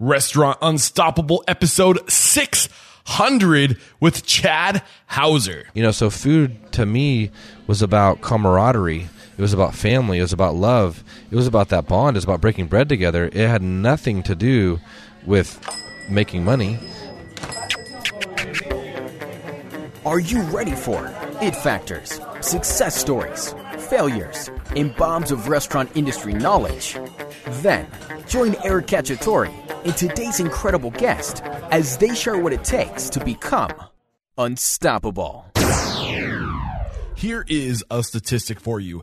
Restaurant Unstoppable episode 600 with Chad Hauser. You know, so food to me was about camaraderie. It was about family. It was about love. It was about that bond. It was about breaking bread together. It had nothing to do with making money. Are you ready for it factors, success stories, failures, and bombs of restaurant industry knowledge? Then join Eric Cacciatore and today's incredible guest as they share what it takes to become unstoppable. Here is a statistic for you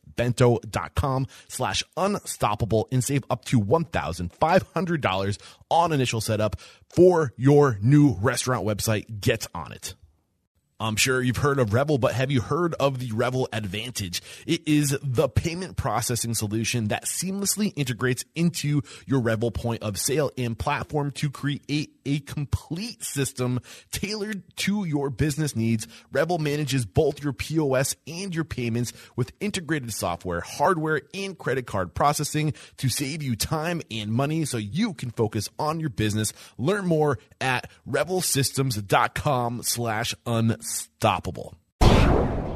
bento.com slash unstoppable and save up to $1,500 on initial setup for your new restaurant website. Get on it. I'm sure you've heard of Revel, but have you heard of the Revel Advantage? It is the payment processing solution that seamlessly integrates into your Revel point of sale and platform to create a complete system tailored to your business needs. Revel manages both your POS and your payments with integrated software, hardware, and credit card processing to save you time and money so you can focus on your business. Learn more at revelsystems.com slash.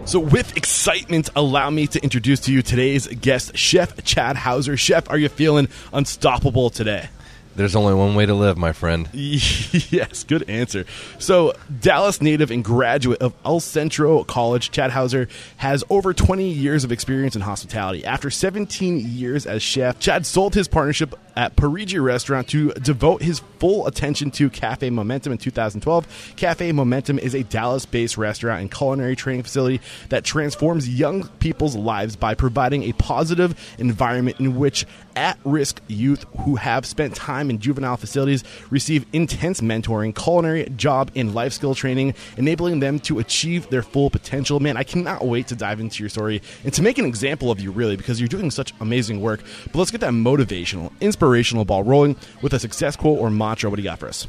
So, with excitement, allow me to introduce to you today's guest, Chef Chad Hauser. Chef, are you feeling unstoppable today? There's only one way to live, my friend. yes, good answer. So, Dallas native and graduate of El Centro College, Chad Hauser has over 20 years of experience in hospitality. After 17 years as chef, Chad sold his partnership at Parigi Restaurant to devote his full attention to Cafe Momentum in 2012. Cafe Momentum is a Dallas based restaurant and culinary training facility that transforms young people's lives by providing a positive environment in which at risk youth who have spent time in juvenile facilities receive intense mentoring, culinary, job, and life skill training, enabling them to achieve their full potential. Man, I cannot wait to dive into your story and to make an example of you, really, because you're doing such amazing work. But let's get that motivational, inspirational ball rolling with a success quote or mantra. What do you got for us?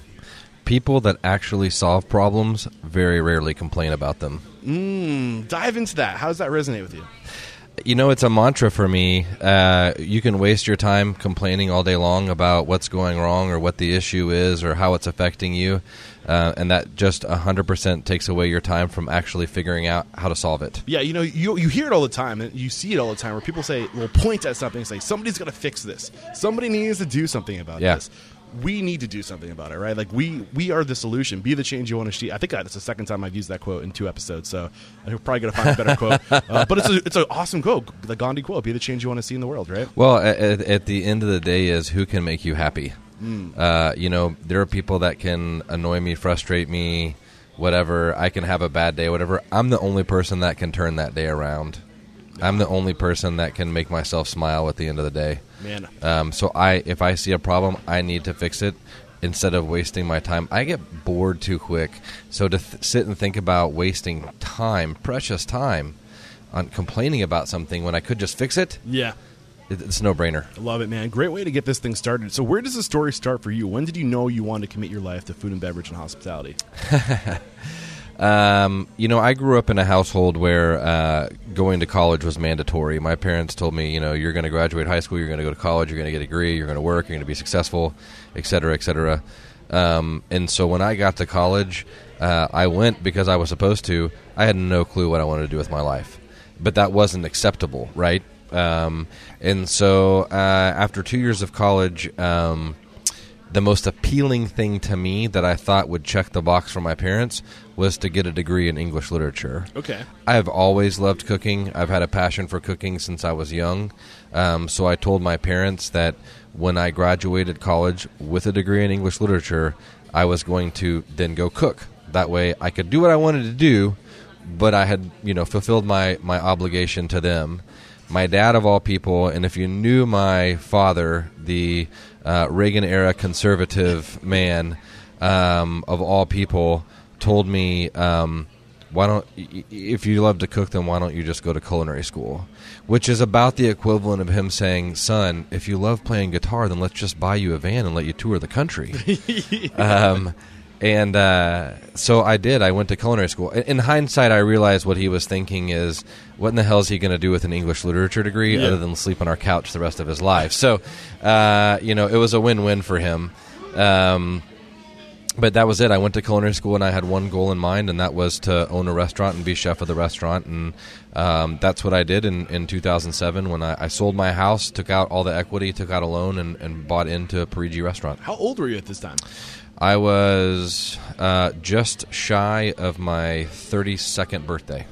People that actually solve problems very rarely complain about them. Mm, dive into that. How does that resonate with you? You know, it's a mantra for me. Uh, you can waste your time complaining all day long about what's going wrong or what the issue is or how it's affecting you. Uh, and that just 100% takes away your time from actually figuring out how to solve it. Yeah, you know, you, you hear it all the time, and you see it all the time where people say, will point at something and say, somebody's got to fix this. Somebody needs to do something about Yeah. this. We need to do something about it, right? Like we we are the solution. Be the change you want to see. I think that's the second time I've used that quote in two episodes, so I'm probably gonna find a better quote. Uh, but it's a, it's an awesome quote, the Gandhi quote: "Be the change you want to see in the world." Right? Well, at, at, at the end of the day, is who can make you happy. Mm. Uh, you know, there are people that can annoy me, frustrate me, whatever. I can have a bad day, whatever. I'm the only person that can turn that day around. I'm the only person that can make myself smile at the end of the day. Man, Um, so I, if I see a problem, I need to fix it instead of wasting my time. I get bored too quick. So to th- sit and think about wasting time, precious time, on complaining about something when I could just fix it, yeah. it it's a no brainer. I love it, man. Great way to get this thing started. So, where does the story start for you? When did you know you wanted to commit your life to food and beverage and hospitality? Um, you know, I grew up in a household where uh, going to college was mandatory. My parents told me, you know, you're going to graduate high school, you're going to go to college, you're going to get a degree, you're going to work, you're going to be successful, et cetera, et cetera. Um, and so when I got to college, uh, I went because I was supposed to. I had no clue what I wanted to do with my life, but that wasn't acceptable, right? Um, and so uh, after two years of college, um, the most appealing thing to me that I thought would check the box for my parents was to get a degree in English literature. Okay. I've always loved cooking. I've had a passion for cooking since I was young. Um, so I told my parents that when I graduated college with a degree in English literature, I was going to then go cook. That way I could do what I wanted to do, but I had, you know, fulfilled my, my obligation to them. My dad, of all people, and if you knew my father, the uh, Reagan era conservative man um, of all people told me, um, "Why don't if you love to cook, then why don't you just go to culinary school?" Which is about the equivalent of him saying, "Son, if you love playing guitar, then let's just buy you a van and let you tour the country." um, and uh, so I did. I went to culinary school. In hindsight, I realized what he was thinking is, what in the hell is he going to do with an English literature degree Yeah. other than sleep on our couch the rest of his life? So, uh, you know, it was a win-win for him. Um, but that was it. I went to culinary school and I had one goal in mind, and that was to own a restaurant and be chef of the restaurant. And um, that's what I did in, in 2007 when I, I sold my house, took out all the equity, took out a loan, and, and bought into a Parigi restaurant. How old were you at this time? I was uh, just shy of my 32nd birthday.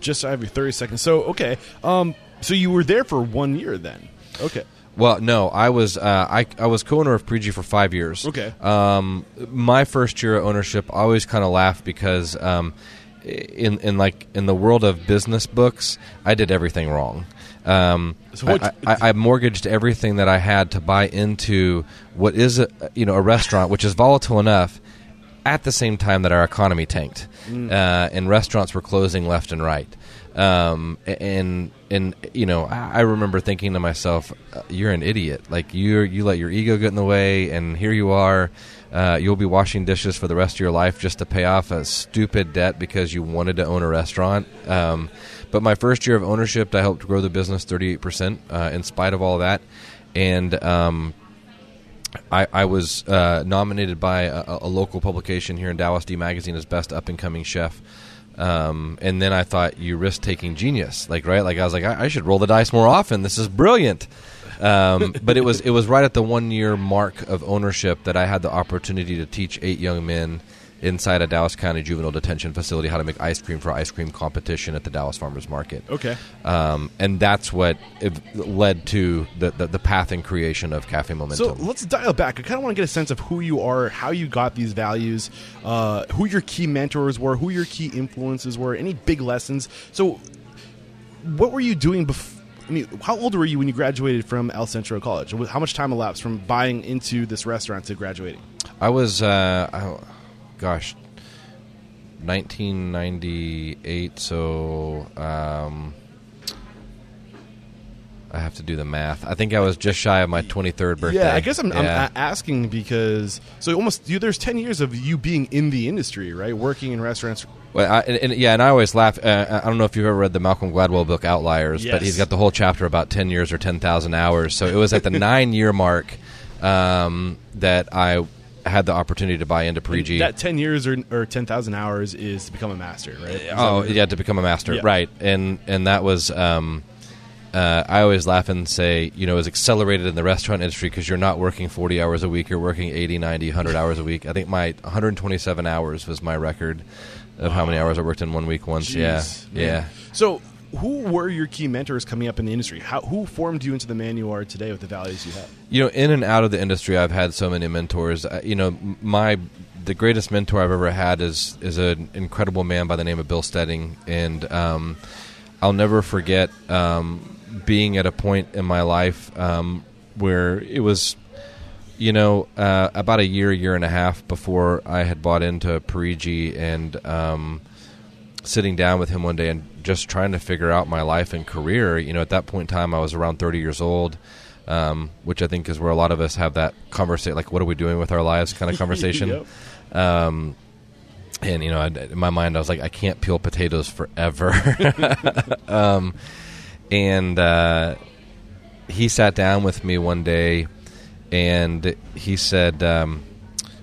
Just shy of your thirty seconds. So okay, um, so you were there for one year then. Okay, Well, no, I was uh, I, I was co-owner of Parigi for five years. Okay. Um, my first year of ownership, I always kind of laugh because um, in in like in the world of business books, I did everything wrong. Um, So what- I, I, I mortgaged everything that I had to buy into what is a you know a restaurant, which is volatile enough. At the same time that our economy tanked, Mm. uh, and restaurants were closing left and right, um, and and you know I, remember thinking to myself, uh, "You're an idiot! Like you you let your ego get in the way, and here you are. Uh, you'll be washing dishes for the rest of your life just to pay off a stupid debt because you wanted to own a restaurant." Um, but my first year of ownership, I helped grow the business 38 percent uh, in spite of all that, and um, I, I was uh, nominated by a, a local publication here in Dallas D Magazine as best up and coming chef. Um, and then I thought you risk taking genius, like right, like I was like I, I should roll the dice more often. This is brilliant. Um, but it was it was right at the one year mark of ownership that I had the opportunity to teach eight young men inside a Dallas County juvenile detention facility how to make ice cream for ice cream competition at the Dallas Farmers Market. okay. Um, and that's what led to the, the, the path and creation of Cafe Momentum. So let's dial back. I kind of want to get a sense of who you are, how you got these values, uh, who your key mentors were, who your key influences were, any big lessons. So, what were you doing before? I mean, how old were you when you graduated from El Centro College? How much time elapsed from buying into this restaurant to graduating? I was, uh, I, gosh, 1998. So um, I have to do the math. I think I was just shy of my 23rd birthday. Yeah, I guess I'm, I'm asking because so almost you, there's 10 years of you being in the industry, right? Working in restaurants. Well, I, and, and- yeah, and I always laugh. Uh, I don't know if you've ever read the Malcolm Gladwell book Outliers, Yes. but he's got the whole chapter about ten years or ten thousand hours. So it was at the nine year mark um, that I had the opportunity to buy into Parigi. That 10 years or, or 10,000 hours is to become a master, right? Is Oh yeah, to become a master, Yeah. right? And and that was. Um, uh, I always laugh and say, you know, was accelerated in the restaurant industry because you're not working 40 hours a week. You're working 80, 90, 100 hours a week. I think my 127 hours was my record of how many hours I worked in one week once. Jeez, yeah, man. yeah. So, who were your key mentors coming up in the industry? How, who formed you into the man you are today with the values you have? You know, in and out of the industry, I've had so many mentors. Uh, you know, my the greatest mentor I've ever had is is an incredible man by the name of Bill Stedding, and um, I'll never forget um, being at a point in my life um, where it was, you know, uh, about a year, year and a half before I had bought into Parigi, and um, sitting down with him one day and just trying to figure out my life and career. You know, at that point in time, I was around 30 years old, um, which I think is where a lot of us have that conversation, like, what are we doing with our lives kind of conversation. Yep. um, and, you know, I, in my mind, I was like, I can't peel potatoes forever. um, and uh, he sat down with me one day and he said, um,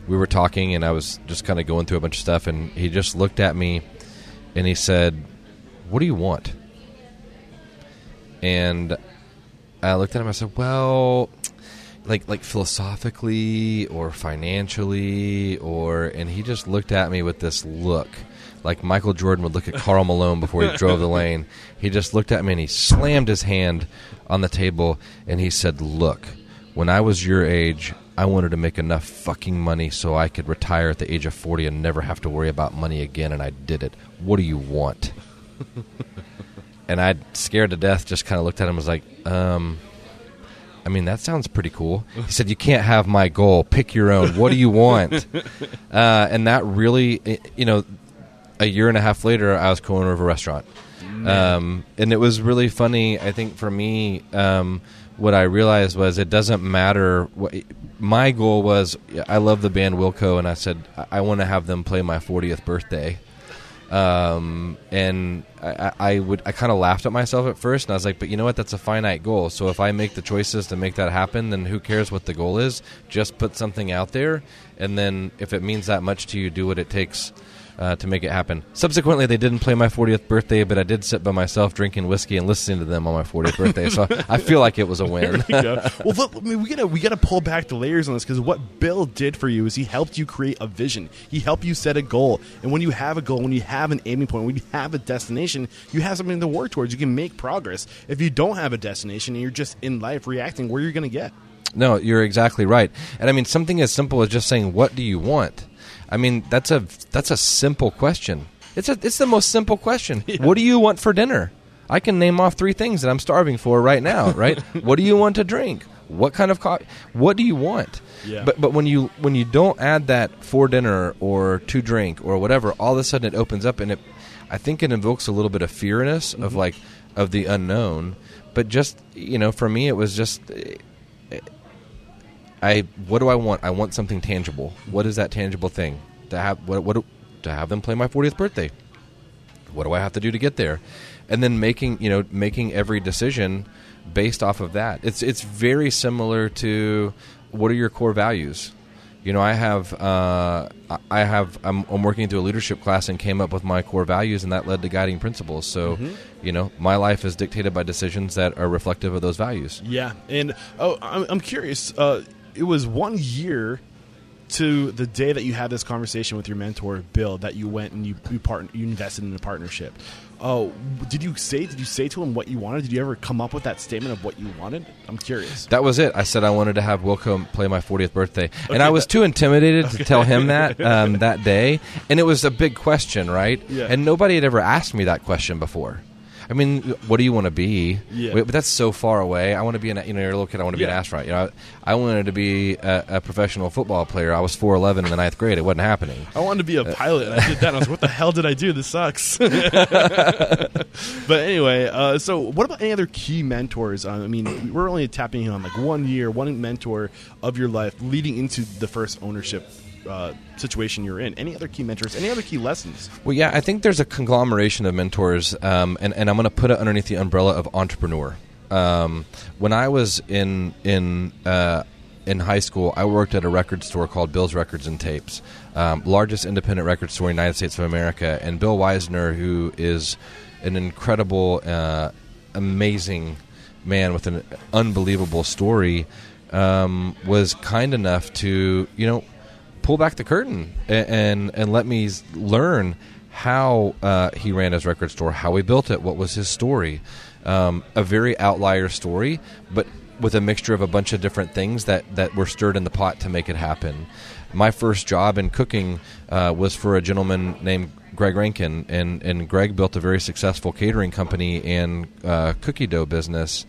we were talking and I was just kind of going through a bunch of stuff, and he just looked at me and he said, "What do you want?" And I looked at him. I said, "Well, like like philosophically or financially or." And he just looked at me with this look, like Michael Jordan would look at Karl Malone before he drove the lane. He just looked at me and he slammed his hand on the table and he said, "Look, when I was your age." I wanted to make enough fucking money so I could retire at the age of 40 and never have to worry about money again, and I did it. What do you want? and I, scared to death, just kind of looked at him and was like, um, I mean, that sounds pretty cool. He said, You can't have my goal. Pick your own. What do you want? uh, and that really, you know, a year and a half later, I was co owner of a restaurant. Um, and it was really funny, I think, for me. Um, what I realized was it doesn't matter. What, my goal was I love the band Wilco, and I said, I, I want to have them play my 40th birthday um, and I, I would I kind of laughed at myself at first, and I was like, but you know what? That's a finite goal. So if I make the choices to make that happen, then who cares what the goal is? Just put something out there, and then if it means that much to you, do what it takes. Uh, to make it happen. Subsequently, they didn't play my 40th birthday, but I did sit by myself drinking whiskey and listening to them on my 40th birthday. So I feel like it was a win. Go. well, look, I mean, we gotta we gotta pull back the layers on this because what Bill did for you is he helped you create a vision. He helped you set a goal, and when you have a goal, when you have an aiming point, when you have a destination, you have something to work towards. You can make progress. If you don't have a destination and you're just in life reacting, where you're you gonna get? No, you're exactly right. And I mean something as simple as just saying what do you want? I mean that's a that's a simple question. It's a it's the most simple question. What do you want for dinner? I can name off three things that I'm starving for right now, right? what do you want to drink? What kind of coffee? What do you want? Yeah. But but when you when you don't add that for dinner or to drink or whatever, all of a sudden it opens up and it I think it invokes a little bit of fear in us of mm-hmm. like of the unknown. But just you know, for me, it was just I what do I want? I want something tangible. What is that tangible thing? To have what what to have them play my 40th birthday. What do I have to do to get there? And then making, you know, making every decision based off of that. It's it's very similar to what are your core values? You know, I have uh, I- have I'm, I'm working through a leadership class and came up with my core values, and that led to guiding principles. So, you know, my life is dictated by decisions that are reflective of those values. Yeah, and oh, I'm, I'm curious. Uh, it was one year to the day that you had this conversation with your mentor, Bill, that you went and you you, part, you invested in a partnership. Oh, did you say? Did you say to him what you wanted? Did you ever come up with that statement of what you wanted? I'm curious. That was it. I said I wanted to have Wilco play my 40th birthday, and I was that- too intimidated to tell him that um, that day. And it was a big question, right? Yeah. And nobody had ever asked me that question before. I mean, what do you want to be? Yeah. But that's so far away. I want to be an you know you're a little kid. I want to be Yeah. an astronaut. You know, I wanted to be a, a professional football player. I was 4'11 in the ninth grade. It wasn't happening. I wanted to be a pilot, and I did that. I was, "What the hell did I do? This sucks." but anyway, uh, so what about any other key mentors? Uh, I mean, we're only tapping in on like one year, one mentor of your life leading into the first ownership uh, situation you're in. Any other key mentors? Any other key lessons? Well, yeah, I think there's a conglomeration of mentors, um, and, and I'm going to put it underneath the umbrella of entrepreneur. Um, when I was in in uh, in high school, I worked at a record store called Bill's Records and Tapes, um, largest independent record store in the United States of America. And Bill Wisener, who is an incredible, uh, amazing man with an unbelievable story, um, was kind enough to you know pull back the curtain and and, and let me learn how uh, he ran his record store, how he built it, what was his story. Um, a very outlier story, but with a mixture of a bunch of different things that, that were stirred in the pot to make it happen. My first job in cooking uh, was for a gentleman named Greg Rankin, and, and Greg built a very successful catering company and uh, cookie dough business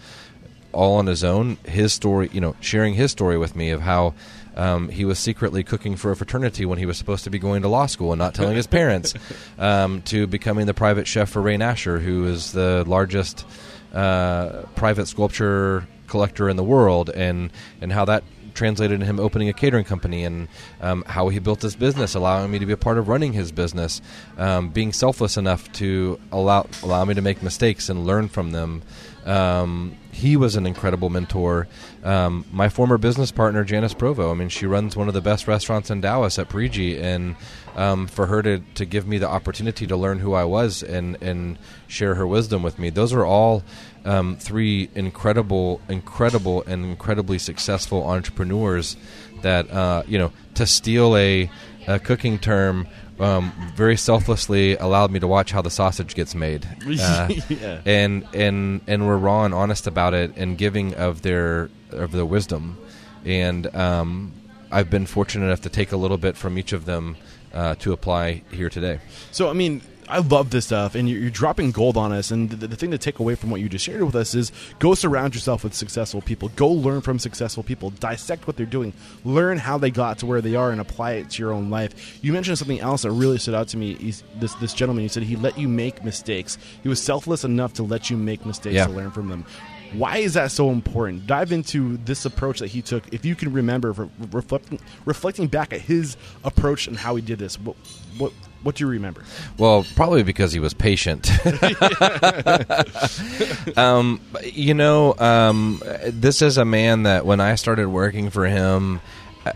all on his own. His story, you know, sharing his story with me of how um, he was secretly cooking for a fraternity when he was supposed to be going to law school and not telling his parents, um, to becoming the private chef for Ray Nasher, who is the largest uh, private sculpture collector in the world, and and how that translated into him opening a catering company and um, how he built this business, allowing me to be a part of running his business, um, being selfless enough to allow allow me to make mistakes and learn from them. Um, he was an incredible mentor. Um, my former business partner, Janice Provo, I mean, she runs one of the best restaurants in Dallas at Parigi, and um, for her to, to give me the opportunity to learn who I was and, and share her wisdom with me, those are all um, three incredible, incredible, and incredibly successful entrepreneurs that, uh, you know, to steal a, a cooking term um, very selflessly allowed me to watch how the sausage gets made. Uh, Yeah. And and and were raw and honest about it and giving of their of their wisdom. And um, I've been fortunate enough to take a little bit from each of them uh, to apply here today. So I mean, I love this stuff, and you're, you're dropping gold on us. And the, the, thing to take away from what you just shared with us is go surround yourself with successful people. Go learn from successful people. Dissect what they're doing. Learn how they got to where they are, and apply it to your own life. You mentioned something else that really stood out to me. He's, this this gentleman, he said he let you make mistakes. He was selfless enough to let you make mistakes Yeah. to learn from them. Why is that so important? Dive into this approach that he took. If you can remember, re- reflecting reflecting back at his approach and how he did this, what what what do you remember? Well, probably because he was patient. um, you know, um, this is a man that when I started working for him,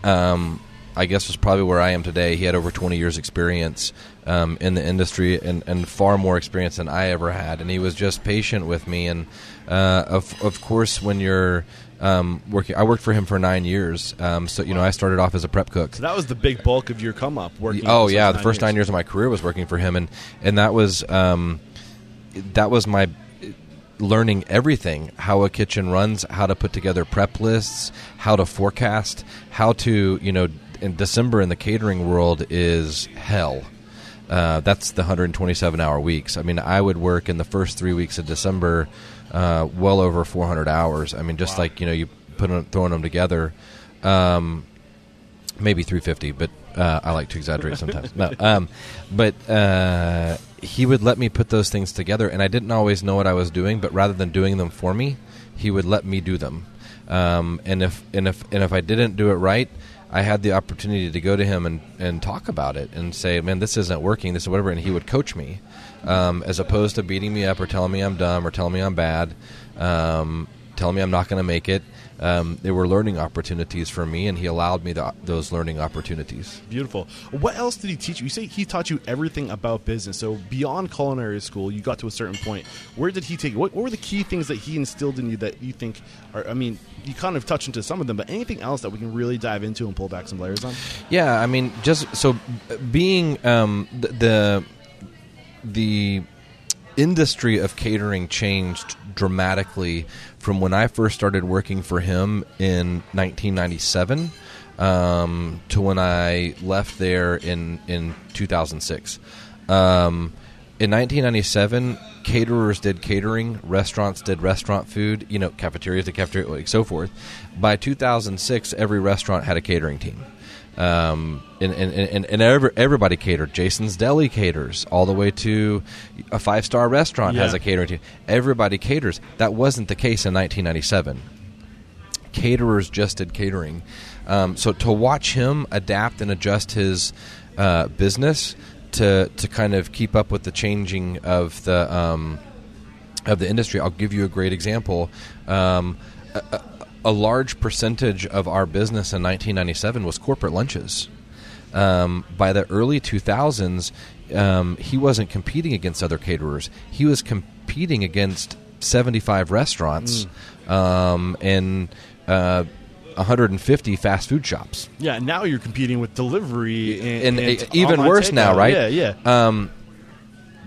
um, I guess was probably where I am today. He had over 20 years experience um, in the industry and, and far more experience than I ever had. And he was just patient with me. And uh, of, of course, when you're um, working, I worked for him for nine years. Um, so, you know, I started off as a prep cook. So that was the big bulk of your come up working. Oh yeah, the first nine years of my career was working for him, and and that was um, that was my learning everything how a kitchen runs, how to put together prep lists, how to forecast, how to you know in December in the catering world is hell. Uh, that's the 127 hour weeks. I mean, I would work in the first three weeks of December uh, well over 400 hours. I mean, just Wow. like you know, you put them, throwing them together. Um, maybe 350 but uh, i like to exaggerate sometimes no um, but uh, he would let me put those things together and i didn't always know what i was doing but rather than doing them for me he would let me do them um, and if and if and if i didn't do it right I had the opportunity to go to him and, and talk about it and say, "Man, this isn't working. This is whatever," and he would coach me, um, as opposed to beating me up or telling me I'm dumb or telling me I'm bad, um, telling me I'm not going to make it. Um, there were learning opportunities for me, and he allowed me the, those learning opportunities. Beautiful. What else did he teach you? You say he taught you everything about business. So beyond culinary school, you got to a certain point. Where did he take you? What, what were the key things that he instilled in you that you think are? I mean, you kind of touched into some of them, but anything else that we can really dive into and pull back some layers on? Yeah, I mean, just so being um, the the industry of catering changed dramatically from when I first started working for him in 1997 um, to when I left there in in 2006. Um, in 1997, caterers did catering, restaurants did restaurant food, you know, cafeterias did cafeteria, like so forth. By 2006, every restaurant had a catering team. Um, and and, and, and every, everybody catered. Jason's Deli caters, all the way to a five star restaurant has a catering team. Everybody caters. That wasn't the case in 1997 caterers just did catering. Um, so to watch him adapt and adjust his uh, business to to kind of keep up with the changing of the um, of the industry, I'll give you a great example. Um, a, a, a large percentage of our business in 1997 was corporate lunches. Um, by the early 2000s, um, he wasn't competing against other caterers. He was competing against 75 restaurants um, and uh, 150 fast food shops. Yeah, now you're competing with delivery and, And, and even worse now, right? Yeah, yeah. Um,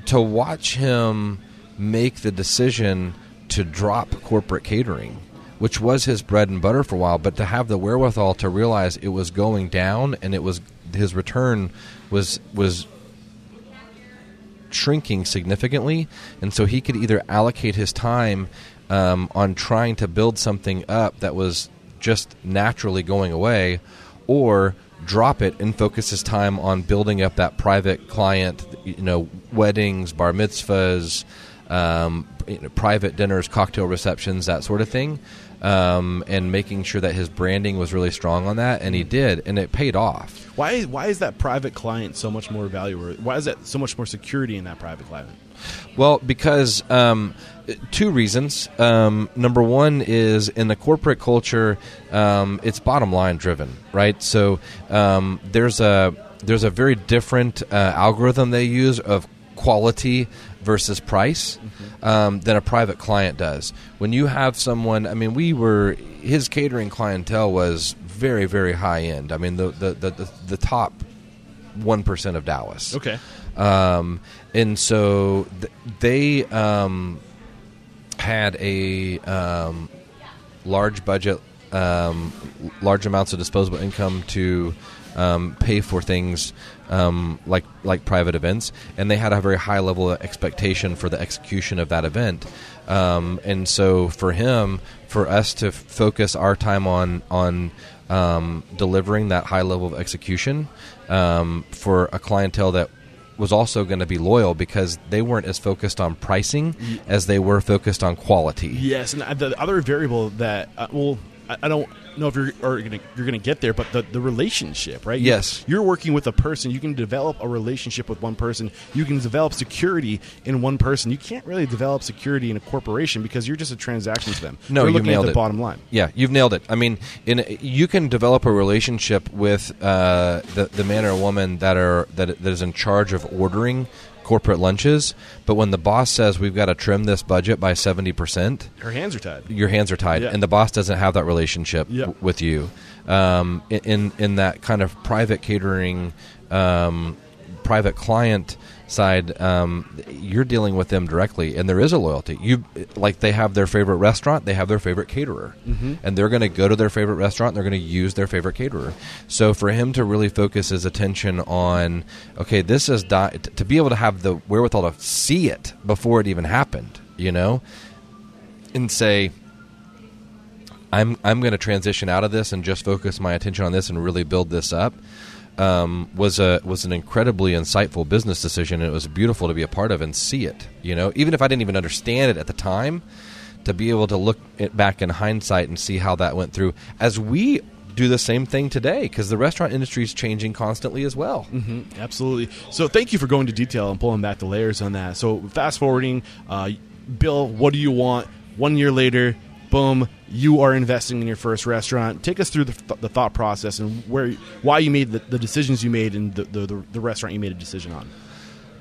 to watch him make the decision to drop corporate catering, which was his bread and butter for a while, but to have the wherewithal to realize it was going down and it was his return was was shrinking significantly, and so he could either allocate his time um, on trying to build something up that was just naturally going away, or drop it and focus his time on building up that private client, you know, weddings, bar mitzvahs, um, you know, private dinners, cocktail receptions, that sort of thing. Um, and making sure that his branding was really strong on that, and he did, and it paid off. Why why is that private client so much more valuable? Why is that so much more security in that private client? Well, because um, two reasons. Um, number one is in the corporate culture, um, it's bottom line driven, right? So um, there's a there's a very different uh, algorithm they use of quality versus price um, than a private client does. When you have someone, I mean, we were his catering clientele was very very high end. I mean, the the the, the, the top one percent of Dallas. Okay. Um, and so th- they um, had a um, large budget, um, large amounts of disposable income to um, pay for things um, like like private events, and they had a very high level of expectation for the execution of that event. Um, and so for him, for us to f- focus our time on on um, delivering that high level of execution um, for a clientele that was also going to be loyal because they weren't as focused on pricing as they were focused on quality. Yes, and the other variable that uh, well, I, don't know if you're you're gonna, you're gonna get there, but the, the relationship, right? Yes. you're working with a person. You can develop a relationship with one person. You can develop security in one person. You can't really develop security in a corporation because you're just a transaction to them. No, you looking nailed at the it. bottom line. Yeah, you've nailed it. I mean, in you can develop a relationship with uh, the the man or woman that are that that is in charge of ordering corporate lunches, but when the boss says we've got to trim this budget by seventy percent, your hands are tied. your hands are tied, Yeah. and the boss doesn't have that relationship Yeah. w- with you. Um, in- in in that kind of private catering, um, private client side, um, you're dealing with them directly, and there is a loyalty. You like they have their favorite restaurant, they have their favorite caterer, and they're going to go to their favorite restaurant. and They're going to use their favorite caterer. So for him to really focus his attention on, okay, this is di- to be able to have the wherewithal to see it before it even happened, you know, and say. I'm I'm going to transition out of this and just focus my attention on this and really build this up. Um, was a was an incredibly insightful business decision, and it was beautiful to be a part of and see it. You know, even if I didn't even understand it at the time, to be able to look back in hindsight and see how that went through. As we do the same thing today, because the restaurant industry is changing constantly as well. hmm absolutely. So thank you for going to detail and pulling back the layers on that. So fast forwarding, uh, Bill, what do you want? One year later, boom, you are investing in your first restaurant. Take us through the, th- the thought process and where, why you made the, the decisions you made and the, the, the, restaurant you made a decision on.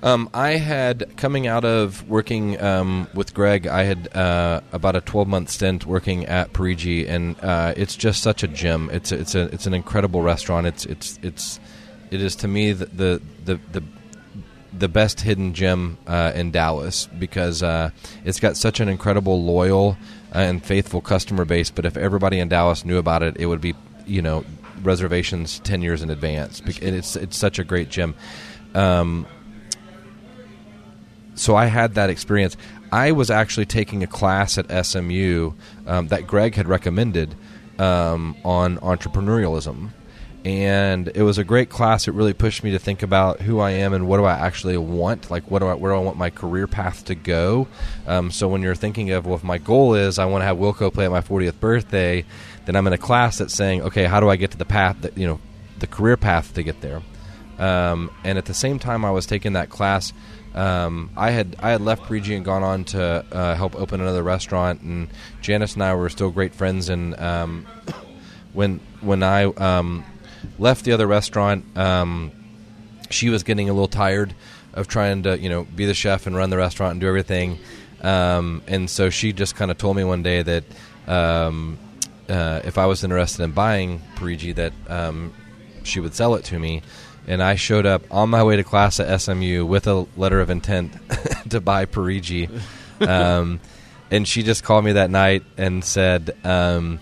Um, I had coming out of working um, with Greg. I had uh, about a twelve month stint working at Parigi, and uh, it's just such a gem. It's a, it's a it's an incredible restaurant. It's it's it's it is to me the the the, the the best hidden gem uh, in Dallas because uh, it's got such an incredible loyal and faithful customer base. But if everybody in Dallas knew about it, it would be you know reservations ten years in advance. And It's it's such a great gym. Um, so I had that experience. I was actually taking a class at SMU um, that Greg had recommended um, on entrepreneurialism. And it was a great class. It really pushed me to think about who I am and what do I actually want. Like, what do I, where do I want my career path to go? Um, so when you're thinking of, well, if my goal is I want to have Wilco play at my 40th birthday, then I'm in a class that's saying, okay, how do I get to the path that you know, the career path to get there? Um, and at the same time, I was taking that class. Um, I had I had left Parigi and gone on to uh, help open another restaurant, and Janice and I were still great friends. And um, when when I um, left the other restaurant, um, she was getting a little tired of trying to you know be the chef and run the restaurant and do everything. Um, and so she just kind of told me one day that um, uh, if I was interested in buying Parigi, that um, she would sell it to me. And I showed up on my way to class at SMU with a letter of intent to buy Parigi. Um, and she just called me that night and said, um,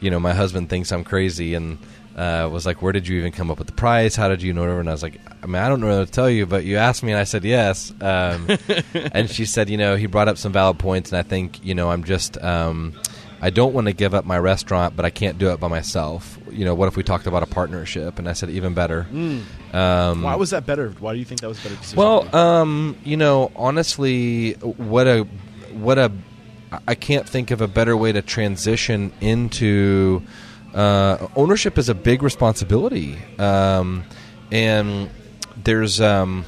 you know, my husband thinks I'm crazy and uh, was like, where did you even come up with the price? How did you know whatever? And I was like, I mean, I don't know what to tell you, but you asked me and I said yes. Um, and she said, you know, he brought up some valid points and I think, you know, I'm just, um, I don't want to give up my restaurant, but I can't do it by myself. You know, what if we talked about a partnership? And I said, even better. Um, Why was that better? Why do you think that was better well, um, you know, honestly, what a what a I can't think of a better way to transition into uh, ownership is a big responsibility, um, and there's um,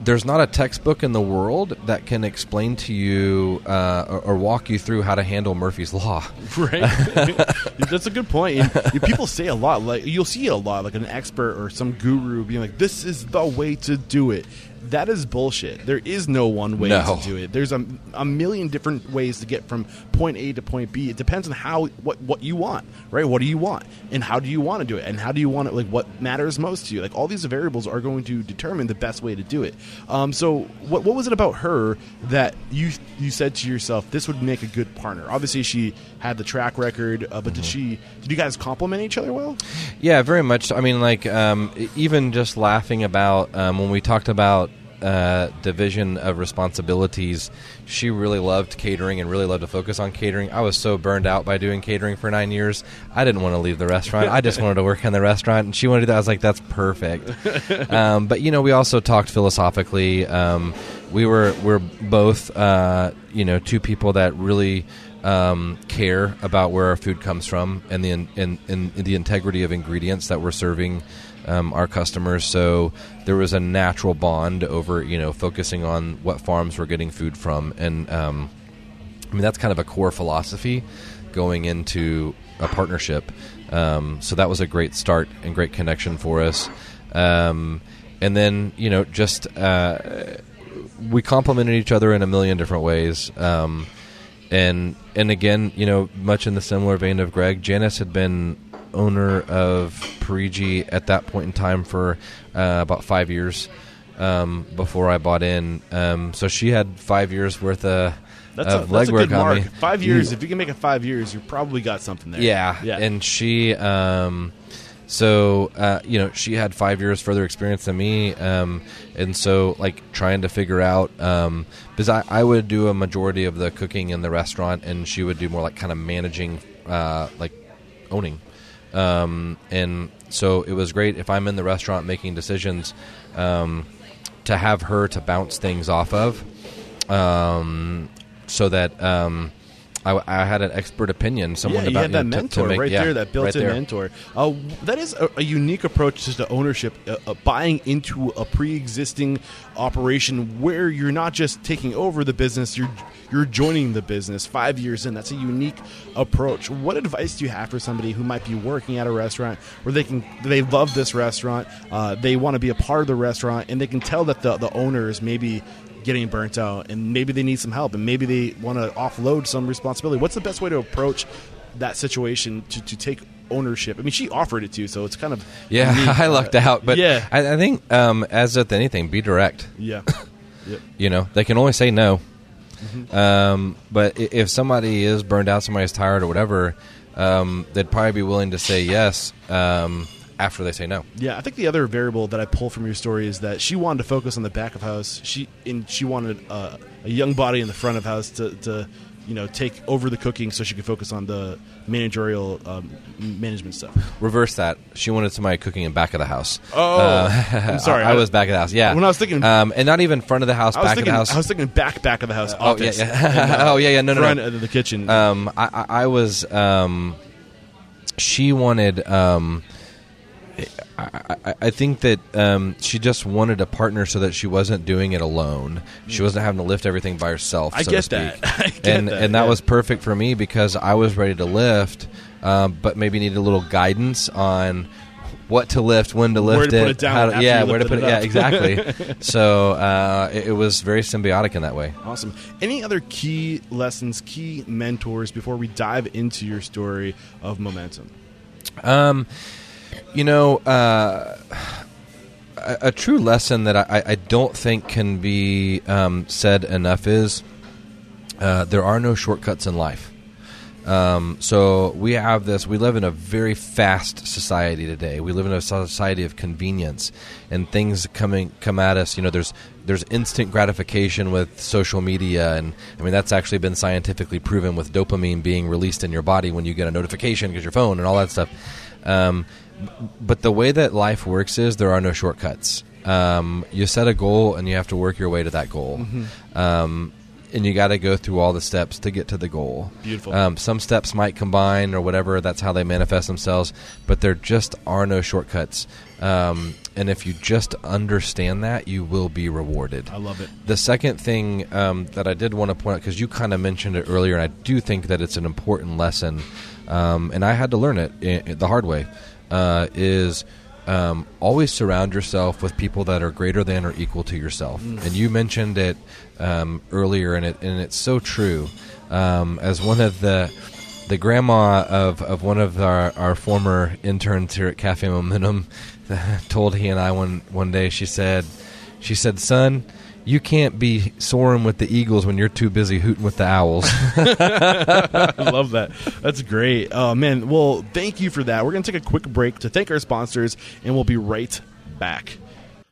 there's not a textbook in the world that can explain to you uh, or, or walk you through how to handle Murphy's law. right? That's a good point. And, people say a lot. Like you'll see a lot, like an expert or some guru being like, "This is the way to do it," that is bullshit. There is no one way No. to do it. There's a, a million different ways to get from point A to point B. It depends on how what what you want, right? What do you want, and how do you want to do it, and how do you want it? Like what matters most to you? Like all these variables are going to determine the best way to do it. Um, so what what was it about her that you you said to yourself this would make a good partner? Obviously, she had the track record, uh, but did she? Did you guys complement each other well? Yeah, very much. so. I mean, like um, even just laughing about um, when we talked about uh, division of responsibilities. She really loved catering and really loved to focus on catering. I was so burned out by doing catering for nine years. I didn't want to leave the restaurant. I just wanted to work in the restaurant, and she wanted to do that. I was like, that's perfect. um, but you know, we also talked philosophically. Um, we were we're both uh, you know two people that really um, care about where our food comes from and the in, in, in the integrity of ingredients that we're serving um, our customers. So there was a natural bond over you know focusing on what farms we're getting food from, and um, I mean that's kind of a core philosophy going into a partnership. Um, so that was a great start and great connection for us. Um, and then you know just uh, we complemented each other in a million different ways. Um, and and again, you know, much in the similar vein of Greg, Janice had been owner of Parigi at that point in time for uh, about five years um, before I bought in. Um, so she had five years worth of, That's, a, that's a good on mark. me. Five years. If you can make it five years, you probably got something there. Yeah, yeah. and she, um, so uh, you know, she had five years further experience than me, um, and so like trying to figure out um, because I, I would do a majority of the cooking in the restaurant, and she would do more like kind of managing, uh, like owning, um, and so it was great if I'm in the restaurant making decisions um, to have her to bounce things off of, um, so that. I, I had an expert opinion. Someone yeah, you about had that know, to- to mentor make- right yeah, there, that built-in there. mentor. Uh, that is a, a unique approach to ownership, uh, uh, buying into a pre-existing operation where you're not just taking over the business, you're you're joining the business. Five years in, that's a unique approach. What advice do you have for somebody who might be working at a restaurant where they can they love this restaurant, uh, they want to be a part of the restaurant, and they can tell that the the owners maybe getting burnt out and maybe they need some help and maybe they want to offload some responsibility what's the best way to approach that situation to, to take ownership i mean she offered it to you so it's kind of Yeah, unique. I lucked out, but yeah I, I think um, as with anything, be direct. yeah yep. You know, they can only say no. Mm-hmm. Um, but if somebody is burned out, somebody's tired or whatever, um, they'd probably be willing to say yes um, after they say no. Yeah, I think the other variable that I pull from your story is that she wanted to focus on the back of house. She and she wanted uh, a young body in the front of house to, to, you know, take over the cooking so she could focus on the managerial um, management stuff. Reverse that. She wanted somebody cooking in back of the house. Oh, I'm sorry. I, I was back of the house. Yeah. When I was thinking- um, and not even front of the house, back thinking, of the house. I was thinking back back of the house. oh yeah, yeah. and, uh, oh yeah, yeah. No, no, front no. of the kitchen. Um, I, I, I was. Um, she wanted. I, I, I think that um, she just wanted a partner so that she wasn't doing it alone. She wasn't having to lift everything by herself. I so get to that. I get and that, and that yeah. was perfect for me because I was ready to lift, um, but maybe needed a little guidance on what to lift, when to Where lift to it, put it down how to- yeah, where to put it it. Yeah, exactly. so uh, it, it was very symbiotic in that way. Awesome. Any other key lessons, key mentors before we dive into your story of momentum? Um, you know, uh, a, a true lesson that I, I don't think can be um, said enough is uh, there are no shortcuts in life. Um, so we have this. We live in a very fast society today. We live in a society of convenience, and things coming come at us. You know, there's there's instant gratification with social media, and I mean that's actually been scientifically proven with dopamine being released in your body when you get a notification because your phone and all that stuff. Um, but the way that life works is there are no shortcuts. Um, you set a goal and you have to work your way to that goal. Um, and you got to go through all the steps to get to the goal. Beautiful. Um, some steps might combine or whatever. That's how they manifest themselves. But there just are no shortcuts. Um, and if you just understand that, you will be rewarded. I love it. The second thing um, that I did want to point out, because you kind of mentioned it earlier, and I do think that it's an important lesson, um, and I had to learn it i i the hard way, uh, is um, always surround yourself with people that are greater than or equal to yourself. And you mentioned it um, earlier, and it and it's so true. Um, as one of the the grandma of, of one of our, our former interns here at Cafe Momentum told he and I one one day. She said, she said, son. You can't be soaring with the eagles when you're too busy hooting with the owls. I love that. That's great. Oh, man. Well, thank you for that. We're going to take a quick break to thank our sponsors, and we'll be right back.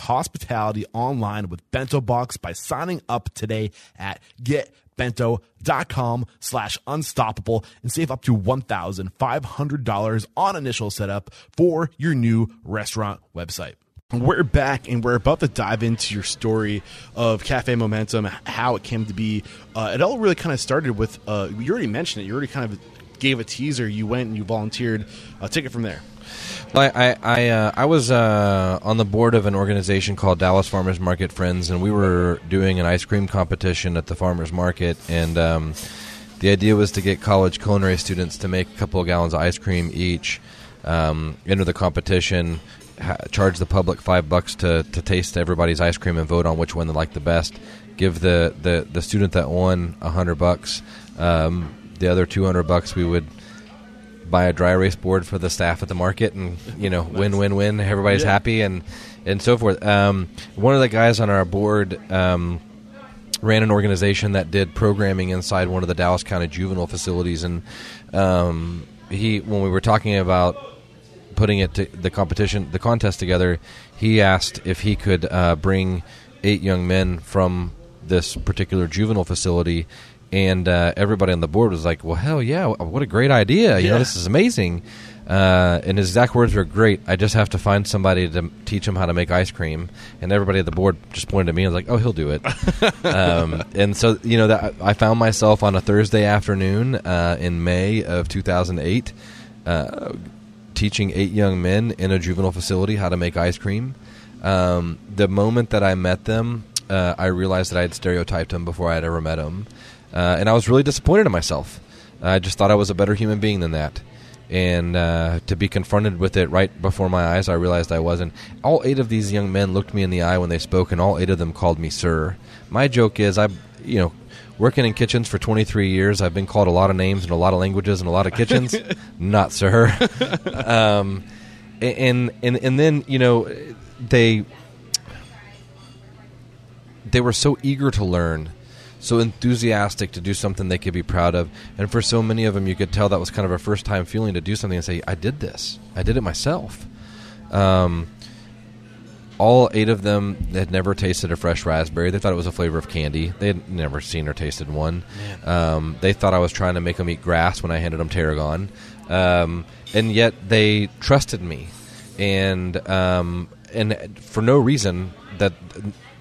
hospitality online with Bento Box by signing up today at getbento.com slash unstoppable and save up to $1,500 on initial setup for your new restaurant website. We're back and we're about to dive into your story of Cafe Momentum, how it came to be. Uh, it all really kind of started with, uh, you already mentioned it, you already kind of gave a teaser, you went and you volunteered. Uh, take it from there. Well, I I, uh, I was uh, on the board of an organization called Dallas Farmers Market Friends, and we were doing an ice cream competition at the farmers market. And um, the idea was to get college culinary students to make a couple of gallons of ice cream each, um, enter the competition, ha- charge the public five bucks to, to taste everybody's ice cream and vote on which one they like the best. Give the, the, the student that won a hundred bucks. Um, the other two hundred bucks we would buy a dry erase board for the staff at the market, and you know, win, win, win. Everybody's Yeah. happy, and and so forth. Um, one of the guys on our board um, ran an organization that did programming inside one of the Dallas County juvenile facilities, and um, he, when we were talking about putting it to the competition, the contest together, he asked if he could uh, bring eight young men from this particular juvenile facility. And uh, everybody on the board was like, "Well, hell yeah! What a great idea! You Yeah. know, this is amazing." Uh, and his exact words were, "Great! I just have to find somebody to teach him how to make ice cream." And everybody at the board just pointed at me and was like, "Oh, he'll do it." um, and so, you know, that I found myself on a Thursday afternoon uh, in May of 2008, uh, teaching eight young men in a juvenile facility how to make ice cream. Um, the moment that I met them, uh, I realized that I had stereotyped them before I had ever met them, uh, and I was really disappointed in myself. I just thought I was a better human being than that. And uh, to be confronted with it right before my eyes, I realized I wasn't. All eight of these young men looked me in the eye when they spoke, and all eight of them called me sir. My joke is, I, you know, working in kitchens for 23 years, I've been called a lot of names in a lot of languages in a lot of kitchens. Not sir. um, and and and then you know they they were so eager to learn so enthusiastic to do something they could be proud of and for so many of them you could tell that was kind of a first time feeling to do something and say i did this i did it myself um, all eight of them had never tasted a fresh raspberry. They thought it was a flavor of candy. They had never seen or tasted one. Um, they thought I was trying to make them eat grass when I handed them tarragon, um, and yet they trusted me, and um, and for no reason that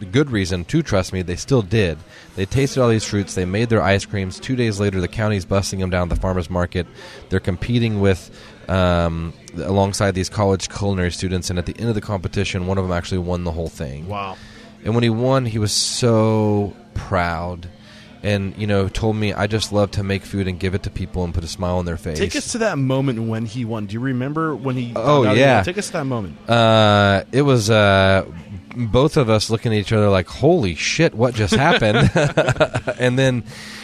good reason to trust me, they still did. They tasted all these fruits. They made their ice creams. Two days later, the county's busting them down at the farmers market. They're competing with um, alongside these college culinary students, and at the end of the competition, one of them actually won the whole thing. Wow. And when he won, he was so proud, and you know, told me, "I just love to make food and give it to people and put a smile on their face." Take us to that moment when he won. Do you remember when he? Oh, found out he yeah. Take us to that moment. Uh, it was uh, both of us looking at each other like, "Holy shit, what just happened?" and then,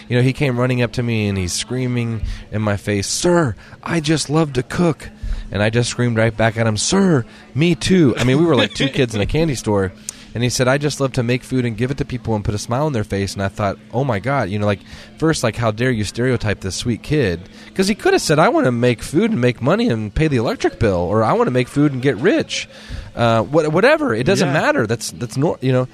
you know, he came running up to me and he's screaming in my face, "Sir, I just love to cook." And I just screamed right back at him, "Sir, me too." I mean, we were like two kids in a candy store. And he said, I just love to make food and give it to people and put a smile on their face. And I thought, oh my God, you know, like, first, like, how dare you stereotype this sweet kid? Because he could have said, I want to make food and make money and pay the electric bill, or I want to make food and get rich. Uh, what, whatever. It doesn't Yeah. matter. That's, that's nor, you know.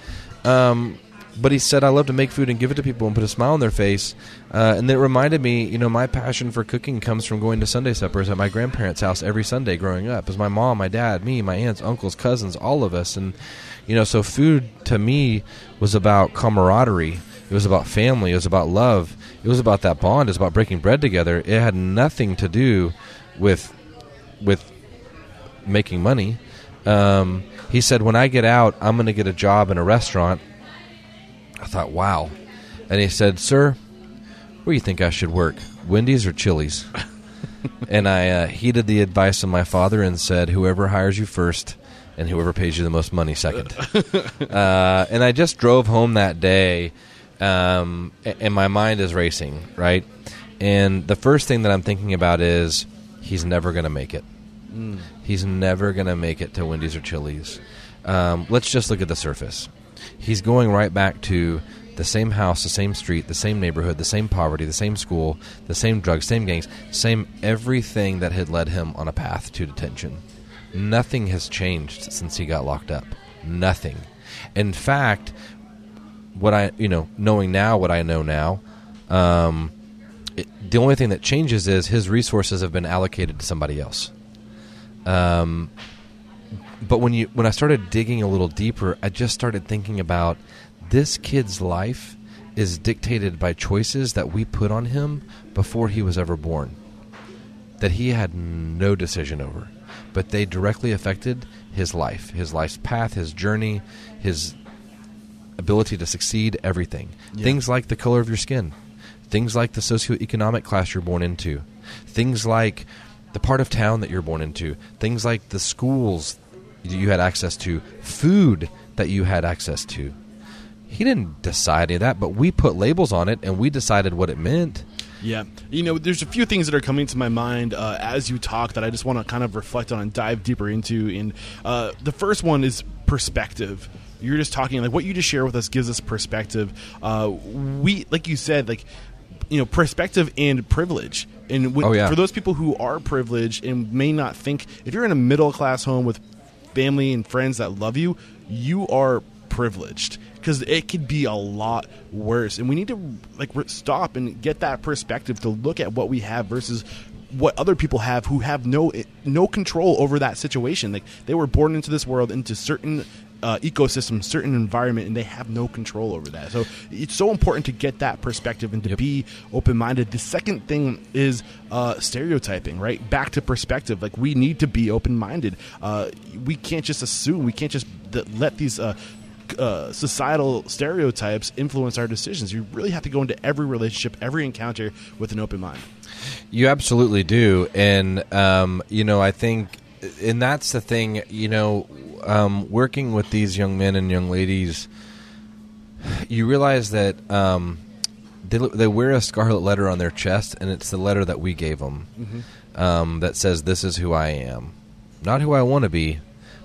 Um, but he said, I love to make food and give it to people and put a smile on their face. Uh, and it reminded me, you know, my passion for cooking comes from going to Sunday suppers at my grandparents' house every Sunday growing up. Was my mom, my dad, me, my aunts, uncles, cousins, all of us. And, you know, so food to me was about camaraderie. It was about family. It was about love. It was about that bond. It was about breaking bread together. It had nothing to do with with making money. Um, he said, "When I get out, I'm going to get a job in a restaurant." I thought, "Wow," and he said, "Sir, where do you think I should work? Wendy's or Chili's?" and I uh, heeded the advice of my father and said, "Whoever hires you first, and whoever pays you the most money second. uh, and I just drove home that day, um, and my mind is racing, right? And the first thing that I'm thinking about is he's never going to make it. He's never going to make it to Wendy's or Chili's. Um, let's just look at the surface. He's going right back to the same house, the same street, the same neighborhood, the same poverty, the same school, the same drugs, same gangs, same everything that had led him on a path to detention. Nothing has changed since he got locked up. Nothing. In fact, what I, you know, knowing now what I know now, um, it, the only thing that changes is his resources have been allocated to somebody else. Um, but when you when I started digging a little deeper, I just started thinking about this kid's life is dictated by choices that we put on him before he was ever born. That he had no decision over, but they directly affected his life, his life's path, his journey, his ability to succeed, everything. Yeah. Things like the color of your skin, things like the socioeconomic class you're born into, things like the part of town that you're born into, things like the schools you had access to, food that you had access to. He didn't decide any of that, but we put labels on it and we decided what it meant. Yeah. You know, there's a few things that are coming to my mind uh, as you talk that I just want to kind of reflect on and dive deeper into. And uh, the first one is perspective. You're just talking, like, what you just share with us gives us perspective. Uh, we, like you said, like, you know, perspective and privilege. And when, Oh, yeah. for those people who are privileged and may not think, if you're in a middle class home with family and friends that love you, you are privileged because it could be a lot worse. And we need to like stop and get that perspective to look at what we have versus what other people have who have no no control over that situation. Like they were born into this world into certain uh, ecosystem, certain environment, and they have no control over that. So it's so important to get that perspective and to be open minded. The second thing is uh, stereotyping, right? Back to perspective. Like we need to be open minded. Uh, we can't just assume. We can't just th- let these. Uh, societal stereotypes influence our decisions. You really have to go into every relationship, every encounter with an open mind. You absolutely do, and um, you know, I think, and that's the thing. You know, um, working with these young men and young ladies, you realize that um, they they wear a scarlet letter on their chest, and it's the letter that we gave them um, that says, "This is who I am, not who I want to be,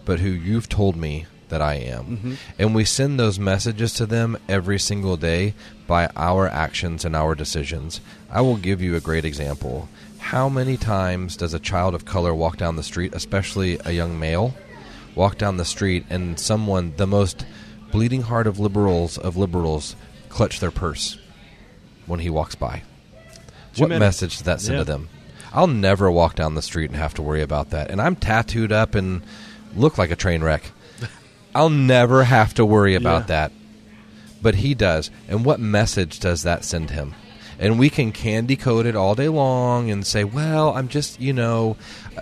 but who you've told me." That I am. Mm-hmm. And we send those messages to them every single day by our actions and our decisions. I will give you a great example. How many times does a child of color walk down the street, especially a young male, walk down the street and someone, the most bleeding heart of liberals of liberals, clutch their purse when he walks by? Too what many. message does that send Yeah. to them? I'll never walk down the street and have to worry about that. And I'm tattooed up and look like a train wreck. I'll never have to worry about Yeah. that. But he does. And what message does that send him? And we can candy coat it all day long and say, well, I'm just, you know, uh,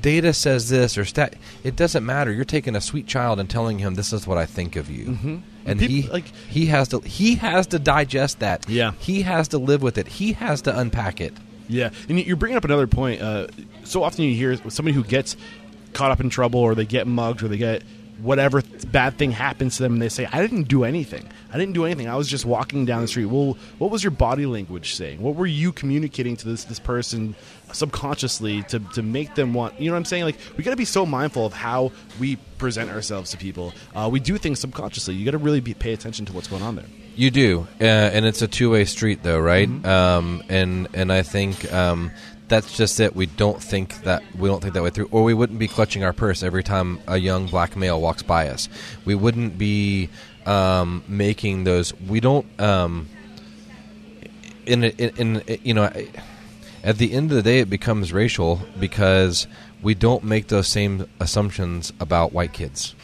data says this or stat. It doesn't matter. You're taking a sweet child and telling him this is what I think of you. Mm-hmm. And Peop- he like- he has to he has to digest that. Yeah. He has to live with it. He has to unpack it. Yeah, and you- you're bringing up another point. Uh, so often you hear somebody who gets caught up in trouble, or they get mugged, or they get whatever th- bad thing happens to them and they say i didn't do anything. I didn't do anything. I was just walking down the street. Well what was your body language saying? What were you communicating to this this person subconsciously to, to make them want you know what i'm saying? Like we got to be so mindful of how we present ourselves to people. Uh, we do things subconsciously. You got to really be, pay attention to what's going on there. You do, uh, and it's a two-way street, though, right? Um, and and I think um, that's just it. We don't think that we don't think that way through, or we wouldn't be clutching our purse every time a young black male walks by us. We wouldn't be um, making those. We don't. Um, in, in in you know, at the end of the day, it becomes racial because we don't make those same assumptions about white kids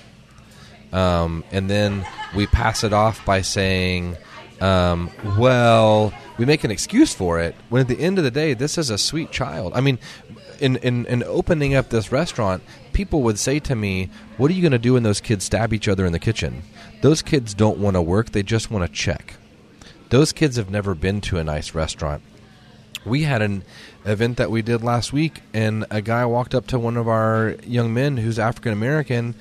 um, and then we pass it off by saying, um, "Well, we make an excuse for it." When at the end of the day, this is a sweet child. I mean, in in, in opening up this restaurant, people would say to me, "What are you going to do when those kids stab each other in the kitchen?" Those kids don't want to work; they just want to check. Those kids have never been to a nice restaurant. We had an event that we did last week, and a guy walked up to one of our young men who's African American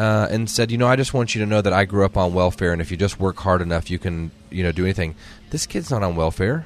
uh, and said, "You know, I just want you to know that I grew up on welfare, and if you just work hard enough, you can, you know, do anything." This kid's not on welfare,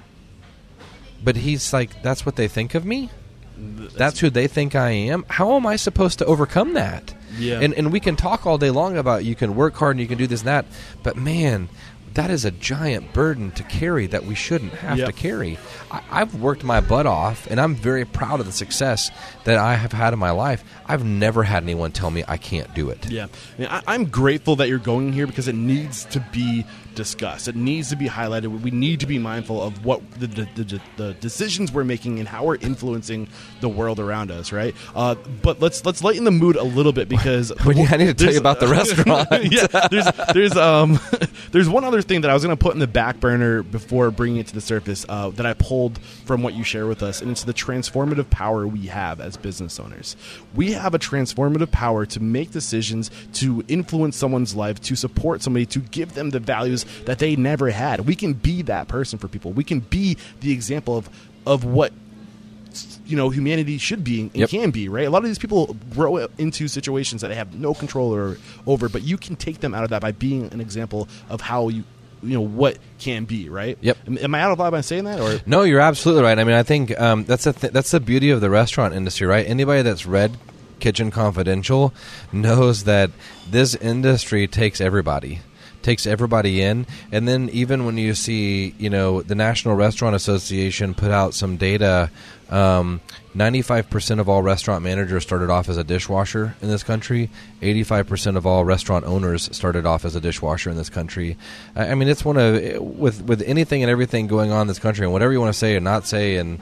but he's like, "That's what they think of me. That's who they think I am. How am I supposed to overcome that?" Yeah. And and we can talk all day long about you can work hard and you can do this and that, but man. That is a giant burden to carry that we shouldn't have Yep. to carry. I, I've worked my butt off, and I'm very proud of the success that I have had in my life. I've never had anyone tell me I can't do it. Yeah, I mean, I'm grateful that you're going here because it needs to be discussed. It needs to be highlighted. We need to be mindful of what the, the, the, decisions we're making and how we're influencing the world around us. Right. Uh, but let's let's lighten the mood a little bit because Well, I need to tell you about the restaurant. yeah, there's there's um there's one other thing that I was going to put in the back burner before bringing it to the surface uh, that I pulled from what you share with us, and it's the transformative power we have as business owners. We have a transformative power to make decisions, to influence someone's life, to support somebody, to give them the values that they never had. We can be that person for people. We can be the example of of what you know humanity should be and Yep. can be right a lot of these people grow into situations that they have no control or, over but you can take them out of that by being an example of how you you know what can be right Yep. am, am i out of line by saying that or No, you're absolutely right. I mean, I think um, that's the th- that's the beauty of the restaurant industry, right? Anybody that's read Kitchen Confidential knows that this industry takes everybody, takes everybody in, and then even when you see, you know, the National Restaurant Association put out some data. Um, 95% of all restaurant managers started off as a dishwasher in this country. 85% of all restaurant owners started off as a dishwasher in this country. I mean, it's one of with with anything and everything going on in this country, and whatever you want to say and not say, and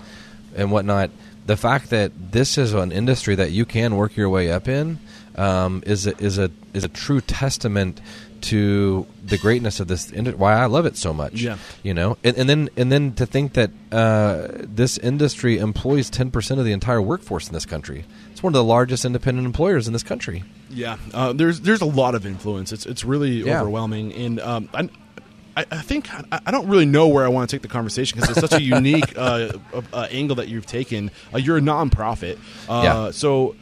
and whatnot. The fact that this is an industry that you can work your way up in um, is a, is a is a true testament to the greatness of this. Why I love it so much. Yeah. you know, and, and then and then to think that uh, this industry employs ten percent of the entire workforce in this country. It's one of the largest independent employers in this country. yeah uh, there's there's a lot of influence it's it's really Yeah. overwhelming and um I, I think I don't really know where I want to take the conversation because it's such a unique uh, uh, uh, angle that you've taken. Uh, you're a nonprofit, uh, Yeah. so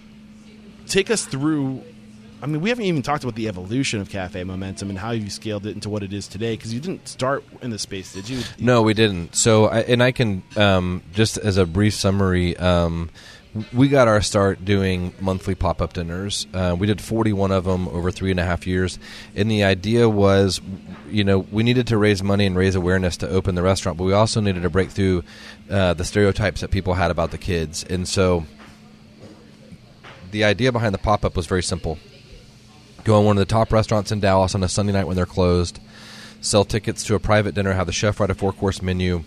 take us through. I mean, we haven't even talked about the evolution of Cafe Momentum and how you scaled it into what it is today. Because you didn't start in the space, did you? No, we didn't. So, I, and I can um, just as a brief summary. Um, we got our start doing monthly pop up dinners. Uh, we did 41 of them over three and a half years. And the idea was, you know, we needed to raise money and raise awareness to open the restaurant, but we also needed to break through uh, the stereotypes that people had about the kids. And so the idea behind the pop up was very simple go in one of the top restaurants in Dallas on a Sunday night when they're closed, sell tickets to a private dinner, have the chef write a four course menu,